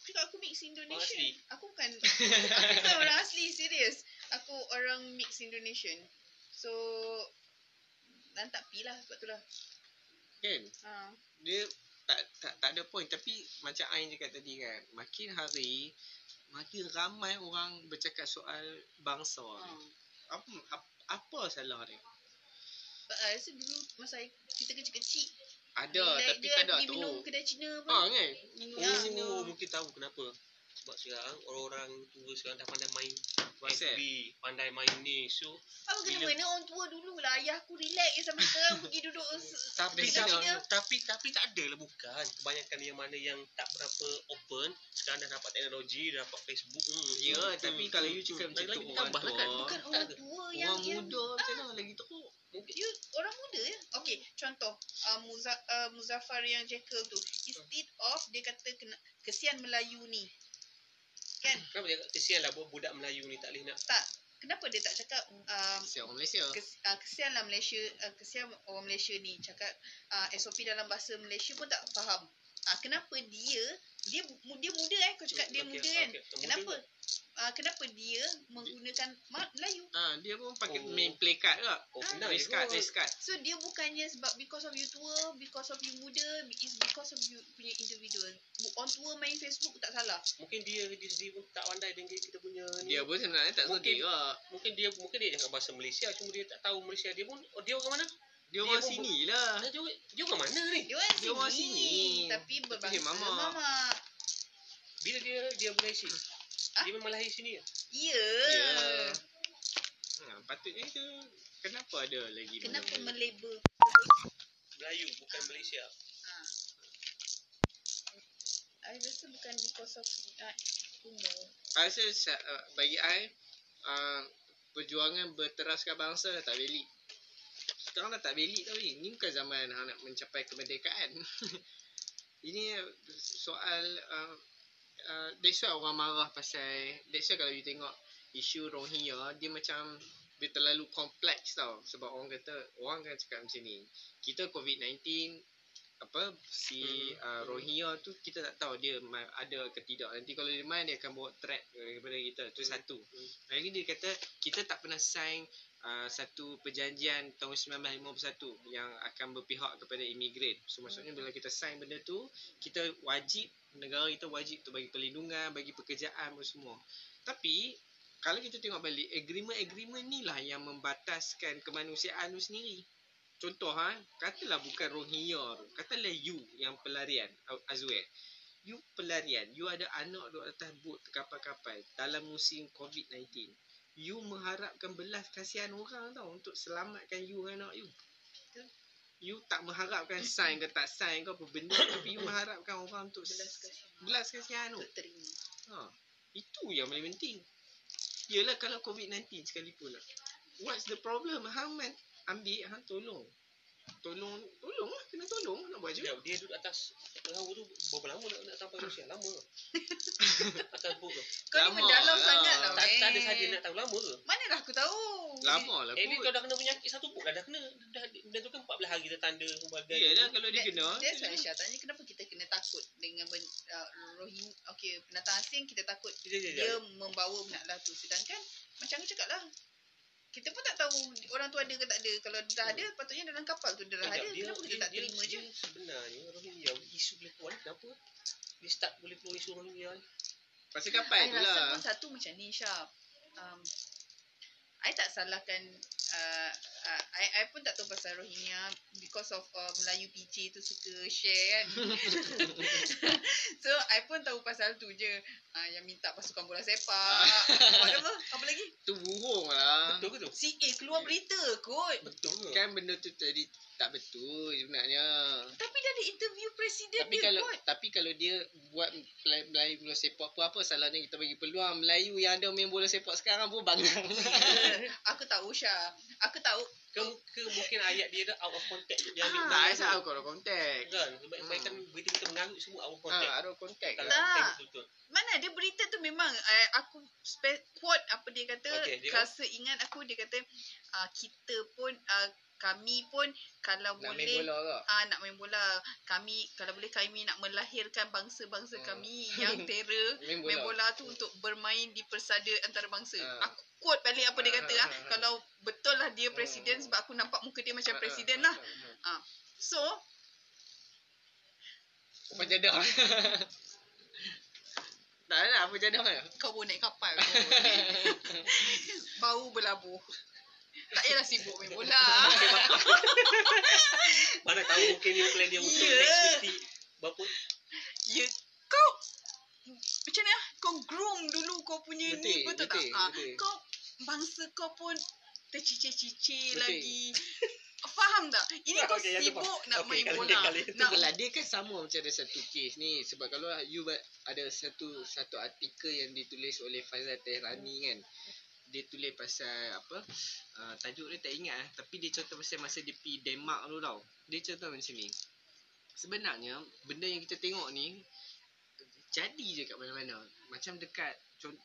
Cakap aku mix Indonesian. asli? Aku bukan aku bukan orang asli, serius. Aku orang mix Indonesian. So dan tak pi lah sebab tu lah. Kan? Ha. Dia tak tak tak ada point tapi macam Ain cakap tadi kan, makin hari makin ramai orang bercakap soal bangsa ha. ni. Apa, apa apa salah dia? But I rasa dulu masa kita kecil-kecil Ada like tapi dia kadang pergi tu. minum kedai Cina Ha pun. kan? Minum Oh, Cina. mungkin tahu kenapa. Sebab sekarang orang-orang tua sekarang dah pandai main WhatsApp. FB, pandai main ni. So, Apa kena Bila- mana orang tua dulu lah. Ayah aku relax je sampai sekarang pergi duduk [LAUGHS] Tapi kedai Cina- Cina. tapi tapi tak ada lah bukan. Kebanyakan yang mana yang tak berapa open, sekarang dah dapat teknologi, dah dapat Facebook. Hmm. Ya, hmm, tapi hmm, kalau hmm, you cakap hmm. macam tu orang tua. kan. Bukan orang ada. tua yang Orang yang muda macam mana lagi teruk? Mungkin You orang muda ya. Okey, contoh uh, Muza, uh, Muzaffar yang Jekyll tu. Instead of dia kata kena kesian Melayu ni. Kan? kenapa dia kesian lah buat budak Melayu ni tak boleh nak Tak. Kenapa dia tak cakap um, Siapa orang Malaysia? kes, uh, kesian lah Malaysia uh, kesian orang Malaysia ni cakap uh, SOP dalam bahasa Malaysia pun tak faham. Ah uh, kenapa dia dia dia muda eh kau cakap dia Okey, muda kan? okey. Muda Kenapa? ke? Uh, kenapa dia menggunakan Melayu? Ha, dia pun pakai Oh. main play card ke? Oh, Ah, Race je card, race card. So dia bukannya sebab because of you tua, because of you muda, is because of you punya individual. On tua main Facebook tak salah. Mungkin dia dia sendiri pun tak pandai dengan kita punya ni. Dia pun sebenarnya tak Mungkin- sedih ke. mungkin dia mungkin dia cakap bahasa Malaysia cuma dia tak tahu Malaysia dia pun oh, dia orang mana? Dia Dia orang pun- sini lah. Ah, dia, dia orang mana ni? Dia orang Dia orang sini, sini. tapi berbahasa dia mamak. mamak. Bila dia dia Malaysia? Ah? Dia memang lahir sini ke? Ya. Ya. Ha, patutnya itu kenapa ada lagi Kenapa melabel? Melayu bukan Malaysia. Ha. I rasa bukan because of uh, umur. I rasa sa- uh, bagi I uh, perjuangan berteraskan bangsa dah tak belik. Sekarang dah tak belik tau ni. Ni bukan zaman hang nak mencapai kemerdekaan. [LAUGHS] Ini soal uh, uh, that's why orang marah pasal that's why kalau you tengok isu Rohingya dia macam dia terlalu kompleks tau. Sebab orang kata orang kan cakap macam ni kita COVID-19 apa si uh, Rohingya tu kita tak tahu dia ma- ada ke tidak. Nanti kalau dia main dia akan bawa threat kepada kita. Tu satu. Lagi dia kata kita tak pernah sign uh, satu perjanjian tahun 1951 yang akan berpihak kepada imigran. So maksudnya bila kita sign benda tu kita wajib negara kita wajib tu bagi perlindungan bagi pekerjaan apa semua tapi kalau kita tengok balik agreement-agreement ni lah yang membataskan kemanusiaan tu sendiri Contoh ha, katalah bukan Rohingya tu. Katalah you yang pelarian Azwar. You pelarian, you ada anak duduk atas bot kapal-kapal dalam musim COVID-19. You mengharapkan belas kasihan orang tau untuk selamatkan you dan anak you. You tak mengharapkan sign ke tak sign ke apa benda [COUGHS] tapi you mengharapkan orang untuk Belas kasihan. belas kasihan tu. Terima. Ha, itu yang paling penting. Yelah kalau COVID-19 sekalipun lah. What's the problem? Hang man ambil, hang tolong. Tolong, tolong lah. Kena tolong. Nak buat Dia, juga. dia duduk atas perahu tu berapa lama nak, nak sampai Malaysia? Lama. [LAUGHS] atas bot tu. Kau ni mendalam lah. sangat lah. Tak, tak ada weh. saja nak tahu lama ke? Manalah aku tahu. Lama lah Eh ni kot. kau dah kena penyakit satu pun dah, dah kena. Dah, benda tu kan 14 hari dah tanda sebagai. Ya dah kalau dia kena. That's why Aisyah tanya kenapa kita kena takut dengan ben, uh, Rohingya. Okay, pendatang asing kita takut Dia, dia, dia membawa benda tu. Sedangkan macam aku cakap lah. Kita pun tak tahu orang tu ada ke tak ada. Kalau dah ada, patutnya dalam kapal tu dah ada. Kenapa kita tak terima je? dia Sebenarnya Rohingya isu boleh keluar ni kenapa? Dia start boleh keluar isu Rohingya ni. Pasal kapal I tu rasa lah. pun satu macam ni Syah. Um, I tak salahkan uh, uh, I, I pun tak tahu pasal Rohingya because of uh, Melayu PJ tu suka share kan. [LAUGHS] so I pun tahu pasal tu je uh, yang minta pasukan bola sepak. Buat apa? Apa lagi? Tu burung lah. Betul ke tu? Si A keluar berita kot. Betul ke? Kan benda tu tadi tak betul sebenarnya. Tapi dia ada interview presiden Tapi dia kalau kot. tapi kalau dia buat Melayu, bola sepak apa apa salahnya kita bagi peluang Melayu yang ada main bola sepak sekarang pun bangga. [LAUGHS] Aku tahu Syah. Aku tahu. Ke, ke mungkin ayat dia dah out of context dia Ah. ambil tak tu. tahu kalau konteks. Kan? Sebab sebab kan berita-berita mengarut semua out of context. Ha, ada konteks. Kalau Tak. context betul-betul. Mana ada berita tu memang uh, aku spe- quote apa dia kata dia- rasa ingat aku dia kata uh, kita pun uh, kami pun kalau Nak main boleh bola ke? Ah nak main bola. Kami kalau boleh kami nak melahirkan bangsa-bangsa Hmm. kami yang [LAUGHS] terror Main main bola. bola tu untuk bermain di persada antarabangsa. Ah. Aku quote balik apa dia Ah, kata ah, ah. ah, ah. Kalau betul lah dia presiden sebab aku nampak muka dia macam presiden lah. Ah. So Apa jadah? [LAUGHS] tak ada apa jadah ya? kau pun naik kapal. [LAUGHS] Bau berlabuh. Tak payahlah sibuk main bola. [LAUGHS] Mana tahu mungkin ni plan dia untuk Ya. next 50 berapa ya kau macam ah kau groom dulu kau punya ni Betul, betul, tak betul, betul. kau bangsa kau pun tercicir-cicir Betul. lagi. Faham tak? Ini kau tu sibuk nak Okey, main kalau bola. dia kali tu nak Itulah dia kan sama macam ada satu kes ni. Sebab kalau you ada satu satu artikel yang ditulis oleh Faizal Tehrani kan. Dia tulis pasal apa? Uh, tajuk dia tak ingat eh tapi dia contoh pasal masa dia pergi Denmark tu tau. Dia contoh macam ni. Sebenarnya benda yang kita tengok ni jadi je kat mana-mana. Macam dekat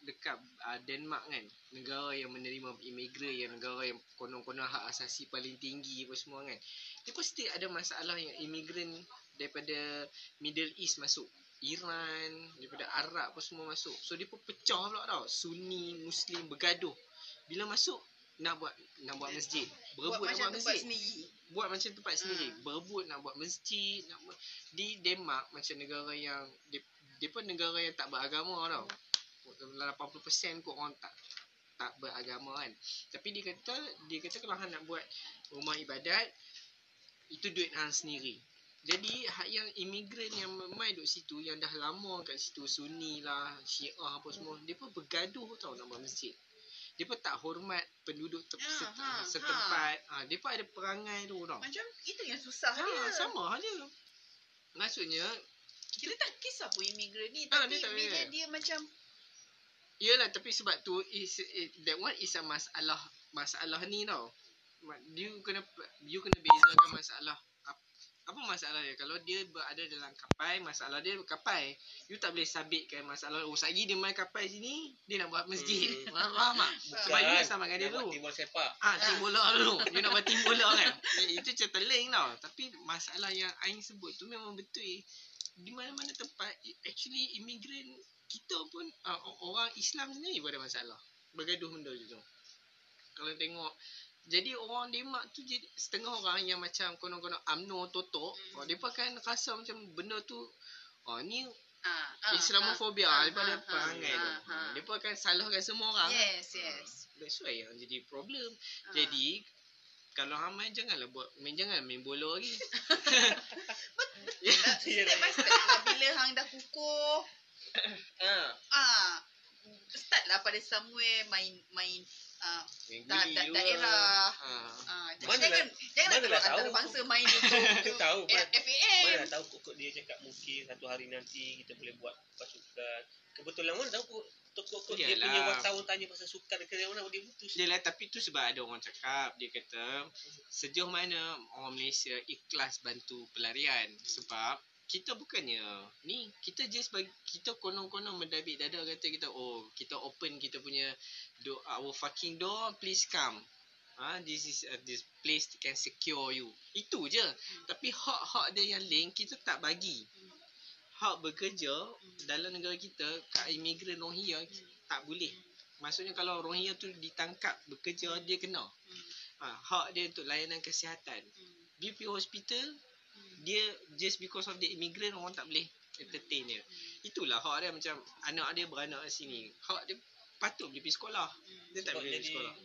dekat uh, Denmark kan. Negara yang menerima imigran yang negara yang konon-konon hak asasi paling tinggi apa semua kan. Dia pasti ada masalah yang imigran daripada Middle East masuk Iran daripada Arab apa semua masuk. So dia pun pecah pula tau. Sunni Muslim bergaduh. Bila masuk nak buat nak buat masjid. Buat berebut nak macam buat tempat masjid. sendiri. Buat macam tempat sendiri. Hmm. berebut nak buat masjid nak buat di Denmark macam negara yang dia, dia pun negara yang tak beragama tau 80% kot orang tak tak beragama kan. Tapi dia kata dia kata kalau hang nak buat rumah ibadat itu duit hang sendiri. Jadi hak yang imigran yang mai duduk situ yang dah lama kat situ sunni lah syiah apa semua dia pun bergaduh tau nak buat masjid. Dia pun tak hormat penduduk te- Ya, set- ha, setempat. ha. dia pun ada perangai tu tau. Macam itu yang susah ha, dia. sama hal dia. Maksudnya kita tak kisah pun imigran ni Ah, tapi dia tak bila kisah. dia macam Yelah tapi sebab tu is it, that one is a masalah masalah ni tau. You kena you kena bezakan masalah ap- apa masalah dia? Kalau dia berada dalam kapal masalah dia kapal you tak boleh sabitkan masalah oh sagi dia main kapal sini dia nak buat masjid. Hmm. [LAUGHS] faham faham tak? Sebab you nak sama dengan dia buat dulu timbal sepak. ah tim bola dulu you nak buat tim bola kan? [LAUGHS] Eh, itu cerita lain tau. Tapi masalah yang aing sebut tu memang betul. Di mana-mana tempat actually imigran kita pun uh, orang Islam sendiri pun ada masalah bergaduh benda tu kalau tengok jadi orang Denmark tu jadi setengah orang yang macam konon-konon UMNO totok Hmm. oh, dia pun akan rasa macam benda tu oh ni ah, ah, Islamofobia ah, daripada ah, perangai tu ah, ah. dia pun akan salahkan semua orang yes yes that's why yang jadi problem Ah. jadi kalau hang main janganlah buat main jangan main bola lagi. step by step bila hang dah kukuh [COUGHS] ha. ah start lah pada somewhere main main ah Main da, da, daerah Ha. ah Mana jangan dah- jangan mana nak antara tahu? bangsa main Kita [LAUGHS] tahu, eh, mana- FAM Mana dah tahu kokok dia cakap mungkin satu hari nanti kita boleh buat pasukan. Kebetulan mana tahu kokok kokok dia Yalah. punya wartawan tanya pasal sukan ke mana dia putus. Yelah tapi tu sebab ada orang cakap dia kata sejauh mana orang Malaysia ikhlas bantu pelarian sebab kita bukannya ni kita just bagi kita konon-konon mendabik dada kata kita oh kita open kita punya door our fucking door please come Ah, this is uh, this place can secure you. Itu je. Tapi hak-hak dia yang lain kita tak bagi. Hak bekerja dalam negara kita kat imigran Rohingya tak boleh. Maksudnya kalau Rohingya tu ditangkap bekerja dia kena. Ha, hak dia untuk layanan kesihatan. BP hospital dia just because of the immigrant orang tak boleh entertain dia. Itulah hak dia macam anak dia beranak kat sini. Hak dia patut boleh pergi sekolah. Dia tak boleh pergi sekolah.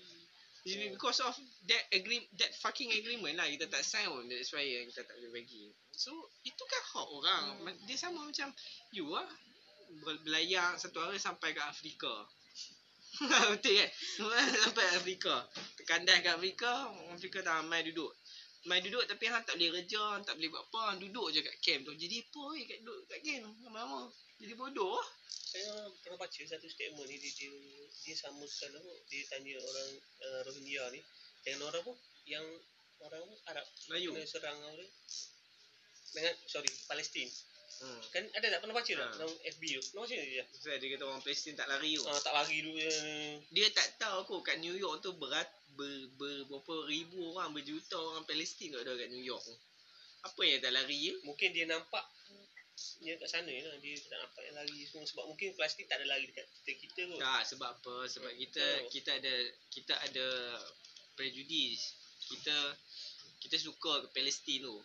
It's because of that agree that fucking agreement lah kita tak sign pun that's why yang kita tak boleh bagi. So itu kan hak orang. Ma- Dia sama macam you lah belayar satu hari sampai ke Afrika. [LAUGHS] Betul kan? [LAUGHS] Sampai Afrika. Terkandas kat Afrika, Afrika tak ramai duduk. Mai duduk tapi hang tak boleh kerja, hang tak boleh buat apa, hang duduk je kat camp tu. Jadi apa eh kat duduk kat camp lama-lama. Jadi bodoh lah. Saya pernah baca satu statement ni dia dia, dia samakan apa dia tanya orang uh, Rohingya ni dengan orang apa yang orang Arab Melayu. kena serang dia dengan sorry Palestin Hmm. kan ada tak pernah baca tak Ha. dalam FB tu pernah baca dia Sebab dia kata orang Palestin tak lari tu. ah, tak lari dulu dia Dia tak tahu aku kat New York tu berat ber, ber, berapa ribu orang, berjuta orang Palestin kat ada kat New York tu. Apa yang tak lari ya? mungkin dia nampak dia kat sana lah dia tak nampak yang lari semua sebab mungkin plastik tak ada lari dekat kita kita kot Tak, sebab apa? Sebab kita Betul. kita ada kita ada prejudice. Kita kita suka ke Palestin tu.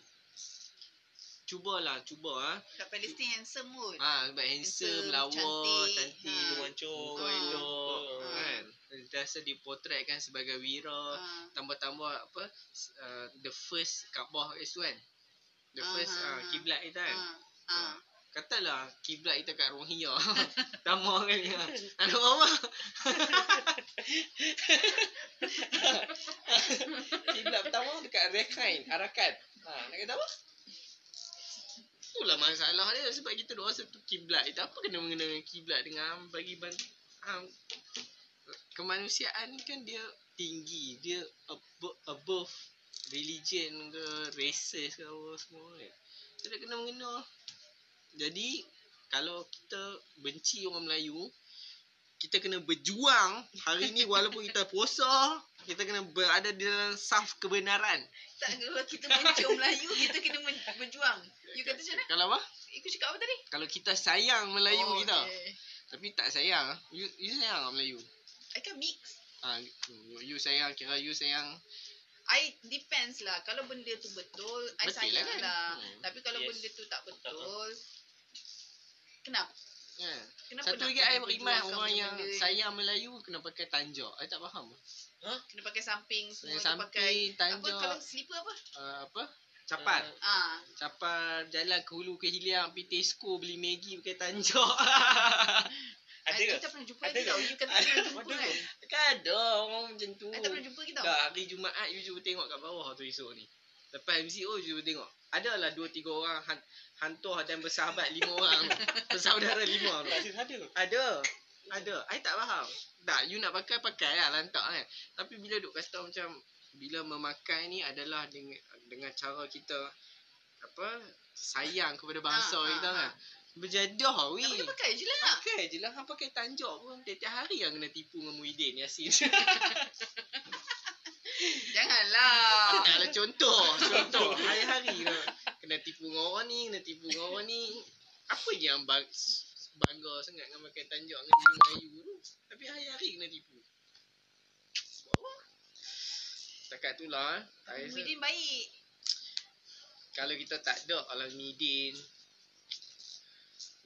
Cubalah, cuba ah. Kat Palestin handsome pun. Ha, sebab handsome, Handsome, lawa, cantik. cantik, Ha. Mancung Ah. elok, Ah. kan. Biasa dipotretkan sebagai wira, Ha. tambah-tambah apa uh, the first Kaabah is kan. The Ah, first ah, uh, ah. kiblat kita kan. Ha. Ha. Katalah kiblat kita kat Rohingya. [LAUGHS] Tambah kan ya. Anak mama. [LAUGHS] kiblat pertama dekat Rakhine, Arakan. Ha, nak kata apa? Itulah masalah dia sebab kita doa satu kiblat itu apa kena mengena dengan kiblat dengan bagi ban ha, kemanusiaan ni kan dia tinggi, dia above, above religion ke races ke apa semua kan. Kita kena mengena. Jadi kalau kita benci orang Melayu, kita kena berjuang hari ni walaupun kita puasa, kita kena berada di dalam saf kebenaran. Tak kalau kita benci orang Melayu, kita kena berjuang. You kata macam mana? Kalau apa? Ikut cakap apa tadi? Kalau kita sayang Melayu oh, kita, okay. tapi tak sayang, you, you sayang Melayu? I kan mix. Ah, you, you sayang kira you sayang I depends lah. Kalau benda tu betul, I Betul sayang lah kan? lah. Hmm. Tapi kalau Yes. benda tu tak betul, kenapa? Ya. Kenapa Satu lagi kena I beriman orang yang benda-benda sayang Melayu kena pakai tanjak. I tak faham. Kena pakai samping semua. Dia samping, pakai, apa tanjak. kalau slipper apa? Uh, apa? Capat. Ah, Capar jalan ke hulu ke hilang pergi Tesco beli Maggi pakai tanjak. [LAUGHS] ada ke I tak pernah jumpa Ada lagi ke? tau. You kata pernah jumpa Ada kan? ke? kan ada orang macam tu. I tak pernah jumpa kita. Dah hari Jumaat you cuba tengok kat bawah tu esok ni. Lepas MCO you cuba tengok. Adalah dua tiga orang han, hantuah dan bersahabat lima [LAUGHS] orang. Bersaudara lima serius ada ke Ada. Ada. I tak faham. Tak, you nak pakai, pakai lah lantak kan. Tapi bila duk kata macam, bila memakai ni adalah dengan, dengan cara kita, apa, sayang kepada bangsa Ha, ha, kita ha. kan. Berjadah weh. Tak boleh pakai je lah. Pakai je lah. Hang pakai tanjak pun. Tiap-tiap hari yang kena tipu dengan Muhyiddin Yassin. [LAUGHS] [LAUGHS] Janganlah. Adalah contoh. [LAUGHS] Contoh. Hari-hari kena, kena tipu dengan orang ni, kena tipu dengan orang ni. Apa je yang bang, bangga sangat dengan pakai tanjak dengan diri Melayu tu. Tapi hari-hari kena tipu. Setakat tu lah. Rasa Muhyiddin baik. Kalau kita tak ada Al-Midin,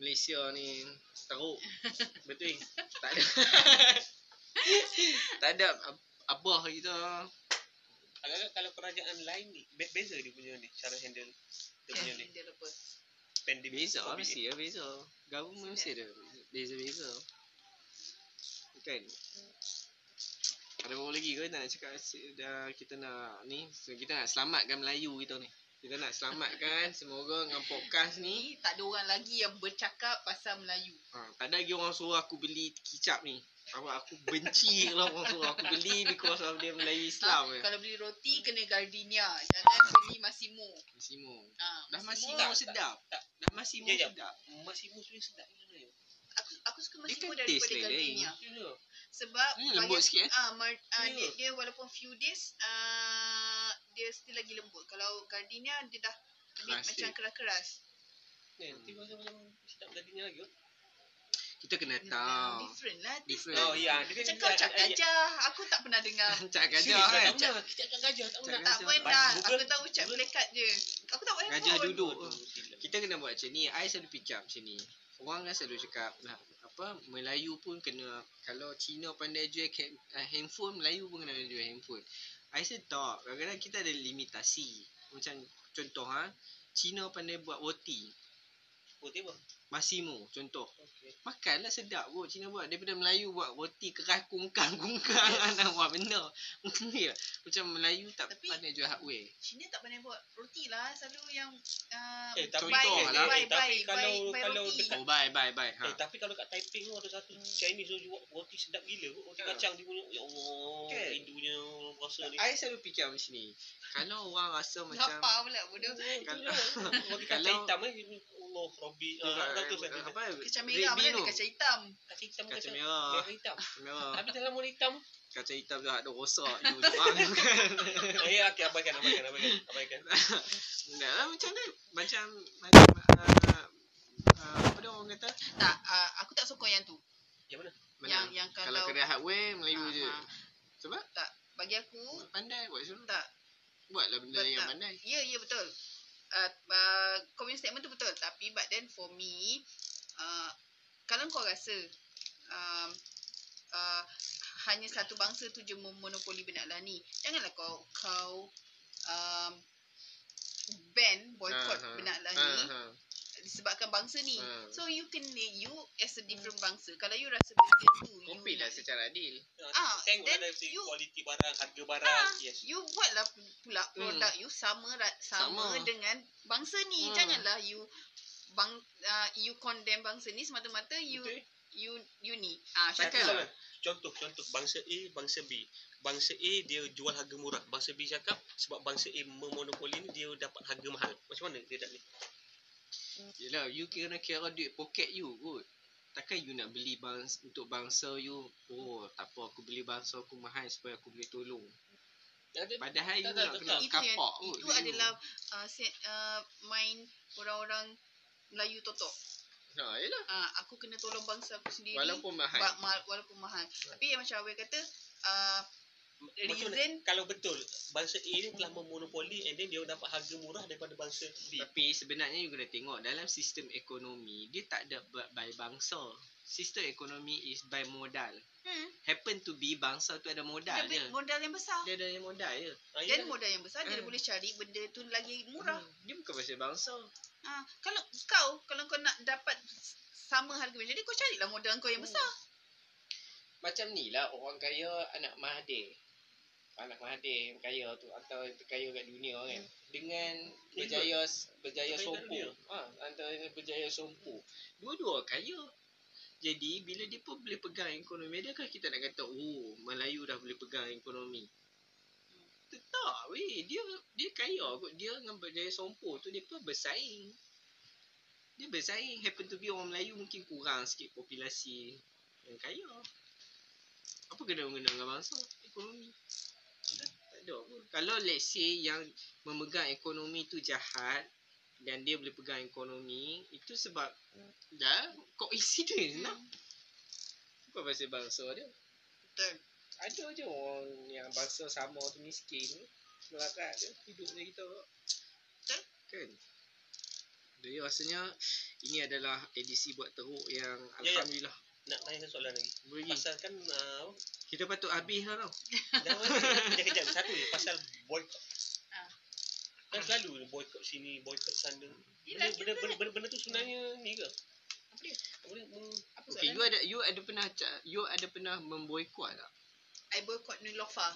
Malaysia ni teruk. [LAUGHS] Betul. Tak ada. [LAUGHS] tak ada ab- abah kita. kalau kalau kerajaan lain ni be- beza dia punya ni cara handle dia punya ni Dia lupa. pandemik Beza lah COVID mesti ni. lah beza. Government mesti ada beza-beza. Kan? Ada apa lagi ke nak cakap dah kita nak ni kita nak selamatkan Melayu kita ni. Kita nak selamatkan semoga dengan podcast ni tak ada orang lagi yang bercakap pasal Melayu. Ha, tak ada lagi orang suruh aku beli kicap ni. Apa aku benci kalau orang suruh aku beli because of dia Melayu Islam Ha, eh. kalau beli roti kena gardenia. Jangan beli Massimo. Massimo. Ha, Dah Massimo Tak, sedap. tak. Dah Massimo Ya, ya. sedap. musuh yang sedap sebenarnya Aku aku suka Massimo kan daripada taste lain. gardenia. Ya. Sebab Hmm, lembut sikit, eh? Ah, mar, ah, Ya. dia, dia walaupun few days ah, dia still lagi lembut. Kalau gardenia dia dah Keras macam keras-keras. Nanti macam macam sedap dagingnya lagi. oh. Kita kena tahu. Different lah. Different. Oh ya, dia kan Macam kau cak gajah. Aku tak pernah dengar. [LAUGHS] Cak Serius gajah tak kan. pernah. Kita akan gajah tak Cak pernah. tak pernah. Google. Aku tahu cak melekat je. Aku tak boleh Gajah duduk. Kita kena buat macam ni. I selalu fikir macam ni. Orang kan selalu cakap nah, apa Melayu pun kena kalau Cina pandai jual ke, uh, handphone Melayu pun kena jual handphone. I rasa tak. Kadang-kadang kita ada limitasi. Macam contoh ha, Cina pandai buat roti. Oh, tengok. Massimo contoh. Okey. Makanlah sedap kot Cina buat daripada Melayu buat roti keras kungkang [LAUGHS] kungkang anak buat benda. [LAUGHS] ya. Macam Melayu tak Tapi- pandai jual hardware. Cina tak pandai buat roti lah. Selalu yang uh, Eh, tapi, buy, contoh eh, lah. buy, eh, buy, tapi buy, kalau buy kalau roti. dekat Oh bye bye bye. Ha. Eh, tapi kalau kat Taiping tu ada satu Chinese tu jual roti sedap gila kot. Roti Ha. kacang dia punya. Ya Allah. Kan? Hindunya rasa ni. I selalu fikir macam ni. Kalau orang rasa macam Lapar pula bodoh. kalau Roti Kalau- kacang hitam eh. Allah, Robby. Ah, tahu tu saya. apa? Kacang merah mana tu. ada kacang hitam. Kacang hitam Kacang kacang merah. merah hitam. Merah. Tapi dalam warna hitam. Kacang hitam tu ada rosak you seorang kan. [LAUGHS] Eh, okey, abaikan, abaikan, abaikan. Abaikan. Dah lah macam ni. Macam macam uh, uh, apa dia orang kata? Tak, uh, aku tak sokong yang tu. Yang mana? Mana? Yang yang kalau kalau, kedai hardware Melayu Ah, je. ah. Sebab tak bagi aku pandai buat suruh. tak Buatlah benda Betul. yang pandai. Ya, ya betul. Uh, uh, kau punya statement tu betul. Tapi but then for me, uh, kalau kau rasa um, uh, hanya satu bangsa tu je memonopoli benak lah ni, janganlah kau kau um, ban boycott ah. benak lah Ah, ni ah. Disebabkan bangsa ni. Ah. So you can you as a different bangsa. Kalau you rasa benda tu you Compete lah secara adil. Ah, Tengoklah then dari segi you- kualiti barang, harga barang. Ah, Yes. you buatlah pula produk you sama sama, Sama. dengan bangsa ni. Hmm. Janganlah you bang uh, you condemn bangsa ni semata-mata you Betul. you you ni. Ah, cakap lah. Contoh, contoh. Bangsa A, bangsa B. Bangsa A dia jual harga murah. Bangsa B cakap sebab bangsa A memonopoli ni dia dapat harga mahal. Macam mana dia tak ni? Yelah, you kena kira duit poket you kot. Takkan you nak beli bangsa, untuk bangsa you, oh tak apa aku beli bangsa aku mahal supaya aku boleh tolong. Padahal you Tak, tak, nak tak, kena itu kapak kot. itu you. adalah uh, set, uh, main orang-orang Melayu totok. Ha, yelah. Ah, aku kena tolong bangsa aku sendiri. Walaupun mahal. Ba- ma- walaupun mahal. Tapi yang macam Awel kata uh, Macam reason Kalau betul, bangsa A ni telah memonopoli and then dia dapat harga murah daripada bangsa B. Tapi sebenarnya you kena tengok dalam sistem ekonomi, dia tak ada by bangsa. Sistem ekonomi is by modal. hmm, Happen to be bangsa tu ada modal dia je. modal yang besar. Dia ada yang modal je. Ah, Dan yelah. modal yang besar dia Hmm. boleh cari benda tu lagi murah. Hmm, Dia bukan pasal bangsa. Ha, kalau kau kalau kau nak dapat sama harga macam ni kau carilah modal kau yang besar. Macam ni lah orang kaya anak Mahathir. Anak Mahathir yang kaya tu atau yang terkaya kat dunia kan. Dengan berjaya berjaya sompo. dunia. Ha, antara berjaya sompo. Dua-dua kaya. Jadi bila dia pun boleh pegang ekonomi dia kan kita nak kata oh Melayu dah boleh pegang ekonomi. Tak weh dia dia kaya kot dia dengan berjaya sompo tu dia pun bersaing. Dia bersaing happen to be orang Melayu mungkin kurang sikit populasi yang kaya. Apa kena mengena dengan bangsa? Ekonomi. Ada pun. Kalau let's say yang memegang ekonomi tu jahat dan dia boleh pegang ekonomi, itu sebab dah coincidence lah. Bukan pasal bangsa dia. Betul. Ada je orang yang bangsa sama tu miskin. Melarat je. Hidup macam kita. Betul. Kan? Jadi rasanya ini adalah edisi buat teruk yang Ya, ya. Alhamdulillah. Nak tanya soalan lagi. Boleh. Pasal kan uh, Kita patut habis lah tau. [LAUGHS] dah kejap-kejap satu je pasal boycott. Ah. Kan selalu boycott sini, boycott sana. Yelah, Benda, benda, benda, benda, tu sebenarnya ni ke? Apa dia? Apa dia? Apa Okay, you ada you ada pernah you ada pernah memboikot tak? I boycott Nilofa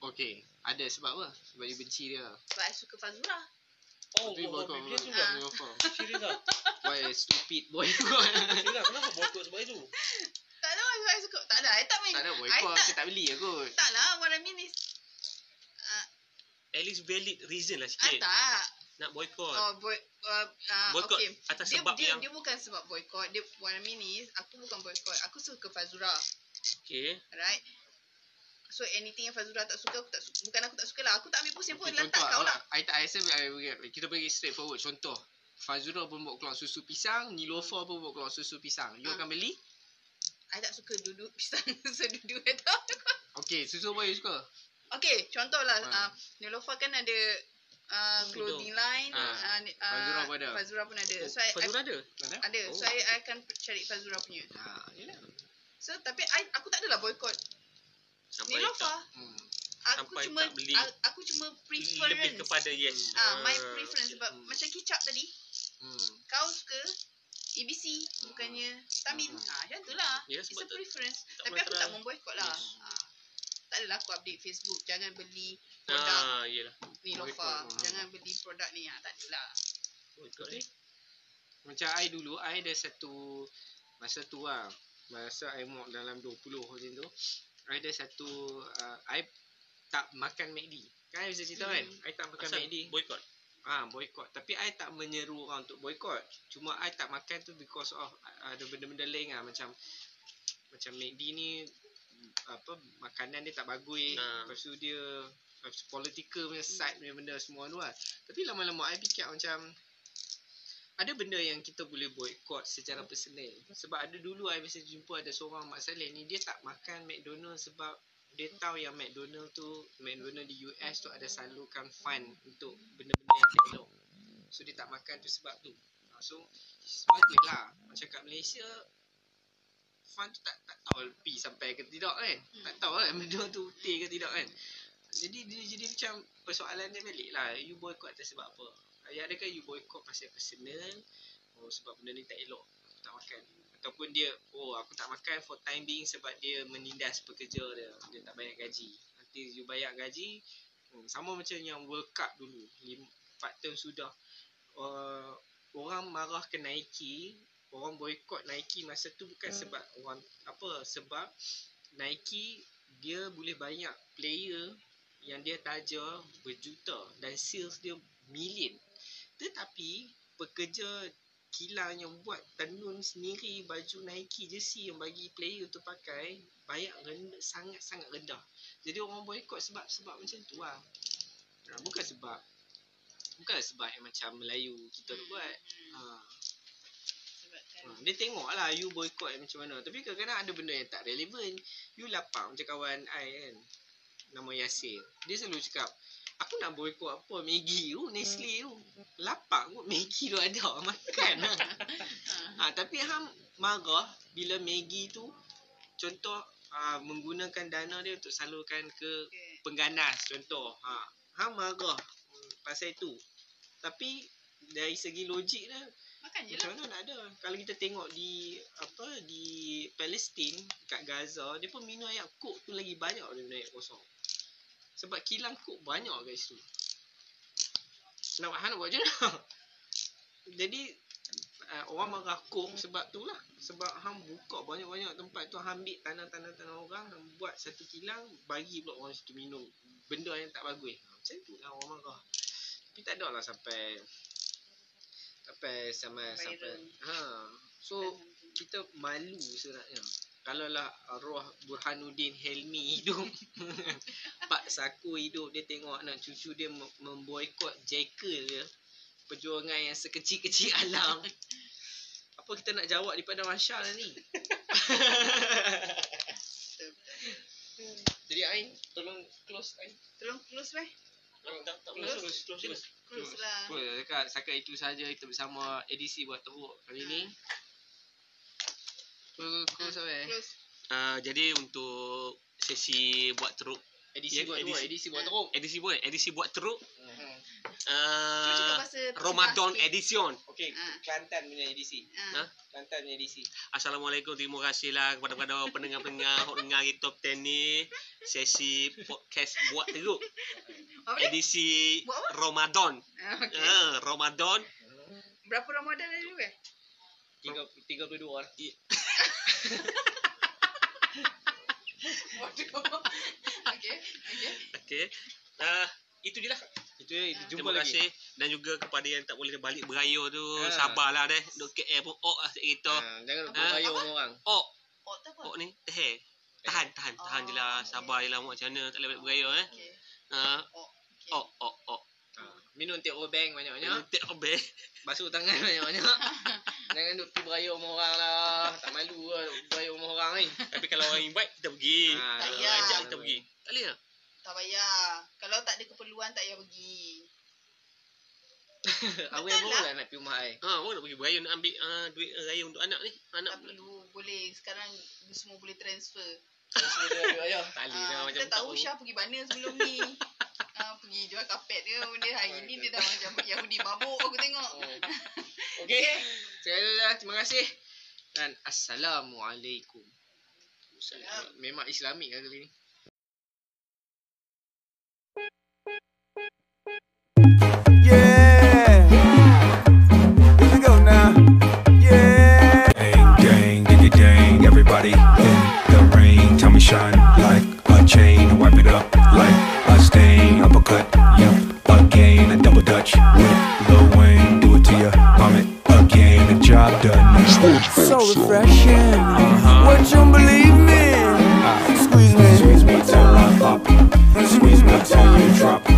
Okay, ada sebab apa? Sebab you benci dia. sebab I suka Fazura. Oh, oh, oh, boikot dia tu Ah. lah. Serius lah. [LAUGHS] Why stupid boikot? Serius lah. Kenapa boycott sebab itu? [LAUGHS] I, I suka. Tak ada. I tak main. tak ada I boikot, tak, kita tak beli je kot. tak lah. What I mean is. At least valid reason lah Ah, sikit. tak. Nak boycott. Oh, boy, uh, uh, Boycott okay. atas dia, sebab dia, yang- dia bukan sebab boycott. Dia what I mean is aku bukan boycott. Aku suka Fazura. Okay. Right? So anything yang Fazura tak suka, aku tak suka. Bukan aku tak suka lah. Aku tak ambil pusing pun. Okay, Lantak contoh, kau lah. I tak I rasa I- kita bagi straight forward. Contoh, Fazura pun bawa keluar susu pisang, Nilofa pun bawa keluar susu pisang. You Ah. akan beli? I tak suka duduk pisang [LAUGHS] seduduk tau. Okay, susu apa you suka? Okay, contohlah. Ah. Uh, Nilofa kan ada uh, clothing line. Ah. Uh, uh, Fazura pun ada. Fazura pun ada. Oh, So, I, Fazura ada? Ada? ada. Oh. So, I, I akan cari Fazura punya. Ha, yelah. So, tapi I, aku tak adalah boycott Sampai Nilofa. tak, Hmm. Aku Sampai cuma tak beli. aku cuma preference. lebih kepada yes. Ah, my Ah. preference sebab Hmm. macam kicap tadi, Hmm. kau suka ABC bukannya Stamin. Ha, macam tu lah. Ya, It's sebab a preference. tak Tapi aku tak memboikot lah. Yes. Ha. Tak adalah aku update Facebook. Jangan beli produk Ah, iyalah. ni Lofa. ha. Jangan beli produk ni. Ha, tak adalah. Boycott Betul. ni. Macam I dulu, I ada satu masa tu lah. Masa I umur dalam 20 macam tu. I ada satu, uh, I tak makan McD. Kan I bisa cerita kan? I tak makan Asal McD. boycott. Ah, boycott. Tapi I tak menyeru orang untuk boycott. Cuma I tak makan tu because of uh, ada benda-benda lain lah macam macam McD ni apa makanan dia tak bagus. Ah. Lepas tu dia uh, political punya side punya benda semua tu lah. Tapi lama-lama I fikir macam ada benda yang kita boleh boycott secara personal. Sebab ada dulu I biasa jumpa ada seorang Mak Saleh ni dia tak makan McDonald sebab dia tahu yang McDonald tu McDonald di US tu ada salurkan fund untuk benda-benda yang tak elok. So dia tak makan tu sebab tu. Ha, So bagus lah. Macam kat Malaysia fund tu tak tak tahu pi sampai ke tidak kan. Tak tahu kan benda tu betul ke tidak kan. Jadi dia jadi macam persoalan dia balik lah. You boycott atas sebab apa? Adakah you boycott pasal personal? Oh sebab benda ni tak elok. Aku tak makan. Ataupun dia oh aku tak makan for time being sebab dia menindas pekerja dia. Dia tak bayar gaji. Nanti you bayar gaji hmm, sama macam yang World Cup dulu. 4 tahun sudah. Uh, orang marah ke Nike, orang boycott Nike masa tu bukan sebab orang apa sebab Nike dia boleh banyak player yang dia taja berjuta dan sales dia million. Tetapi pekerja kilang yang buat tenun sendiri baju Nike jersey yang bagi player tu pakai bayar rendah, sangat-sangat rendah. Jadi orang boycott sebab sebab macam tu lah. Ha, bukan sebab bukan sebab yang macam Melayu kita tu buat. Ha, Sebab kan. Ha, dia tengok lah you boycott macam mana. Tapi kadang-kadang ada benda yang tak relevan. You lapang macam kawan I kan. Nama Yasir. Dia selalu cakap, aku nak boycott apa? Maggi tu, Nestle tu. Lapang kot Maggi tu ada. [LAUGHS] Makan lah. ha, tapi Ham marah bila Maggi tu, contoh uh, menggunakan dana dia untuk salurkan ke pengganas contoh. Ha, Ham marah hmm, pasal itu. Tapi dari segi logik dia, Makan je macam lah. mana nak ada? Kalau kita tengok di apa di Palestin kat Gaza, dia pun minum air kok tu lagi banyak daripada air kosong. Sebab kilang kok banyak kat situ. Nak buat nak buat macam mana? [LAUGHS] Jadi uh, orang marah kok sebab tu lah. Sebab hang buka banyak-banyak tempat tu hang ambil tanah-tanah-tanah orang hang buat satu kilang bagi pula orang situ minum benda yang tak bagus. Ha, Macam tu lah orang marah. Tapi tak ada lah sampai sampai sampai sampai Viral. ha so kita malu sebenarnya kalau lah roh Burhanuddin Helmi hidup [LAUGHS] Pak Saku hidup dia tengok anak cucu dia mem- memboikot Jekyll dia perjuangan yang sekecil-kecil alam [LAUGHS] apa kita nak jawab daripada Masya ni [LAUGHS] jadi Ain tolong close Ain Tolong close weh. Close. close close close. Close lah. Boleh dekat setakat itu saja kita bersama edisi buat teruk kali ni. Close close sampai. Close. Ah, jadi untuk sesi buat teruk Edisi Ya, buat teruk, edisi. edisi buat teruk. edisi buat edisi buat teruk cakap uh, Ramadan edition. Okey, Ah. Kelantan punya edisi. Ah. Ha? Kelantan punya edisi. Assalamualaikum terima kasih lah kepada kepada [LAUGHS] pendengar-pendengar hok dengar di top 10 ni sesi podcast buat teruk Apa edisi Buat apa? Ramadan. Ah, okay. Ah, Ramadan Berapa Ramadan dah dulu eh? Tiga, 32 orang. Waduh. [LAUGHS] okay. Okay. okey. Ah, itu je lah. Itu je, itu jumpa Terima lagi. kasih dan juga kepada yang tak boleh balik beraya tu Ah. sabarlah deh. Duk KL pun ok lah kita. Ha, jangan lupa Ah. bayar orang orang. Ok, Oh, tak apa. ok ni teh. Tahan, tahan, tahan je lah. Oh, Sabar je lah macam mana tak boleh balik beraya eh. Okay. Ah, Oh. Okay. ok, ok, ok. Ha, minum teh obeng banyak-banyak. Tak habis. Basuh tangan banyak-banyak. [LAUGHS] jangan duk pergi beraya rumah orang lah. Tak malu lah duk beraya rumah orang ni. Tapi kalau orang invite kita pergi. Ah, Tak Ah, payah. Ajak kita pergi. Tak boleh lah. Tak payah. Kalau tak ada keperluan tak payah pergi. [LAUGHS] Aku Betul yang baru lah. lah nak pergi rumah ai. Ha, orang nak pergi beraya nak ambil uh, duit raya untuk anak ni. Anak Tak perlu. Boleh. Sekarang semua boleh transfer. Tak boleh Ah, lah macam kita tahu tak Syah pergi mana sebelum ni. [LAUGHS] Ah, pergi jual kapet dia. Dia hari ni dia dah macam Yahudi mabuk aku tengok. Oh. Okey. Sekali lagi dah, terima kasih. Dan Assalamualaikum. Memang Islamik lah kali ni. stain, uppercut, yeah. again, a double dutch with Lil Wayne, do it to ya, vomit again, the job done. So refreshing, uh-huh. what you believe me? Ah. Squeeze me, squeeze me till I pop, squeeze me till you drop.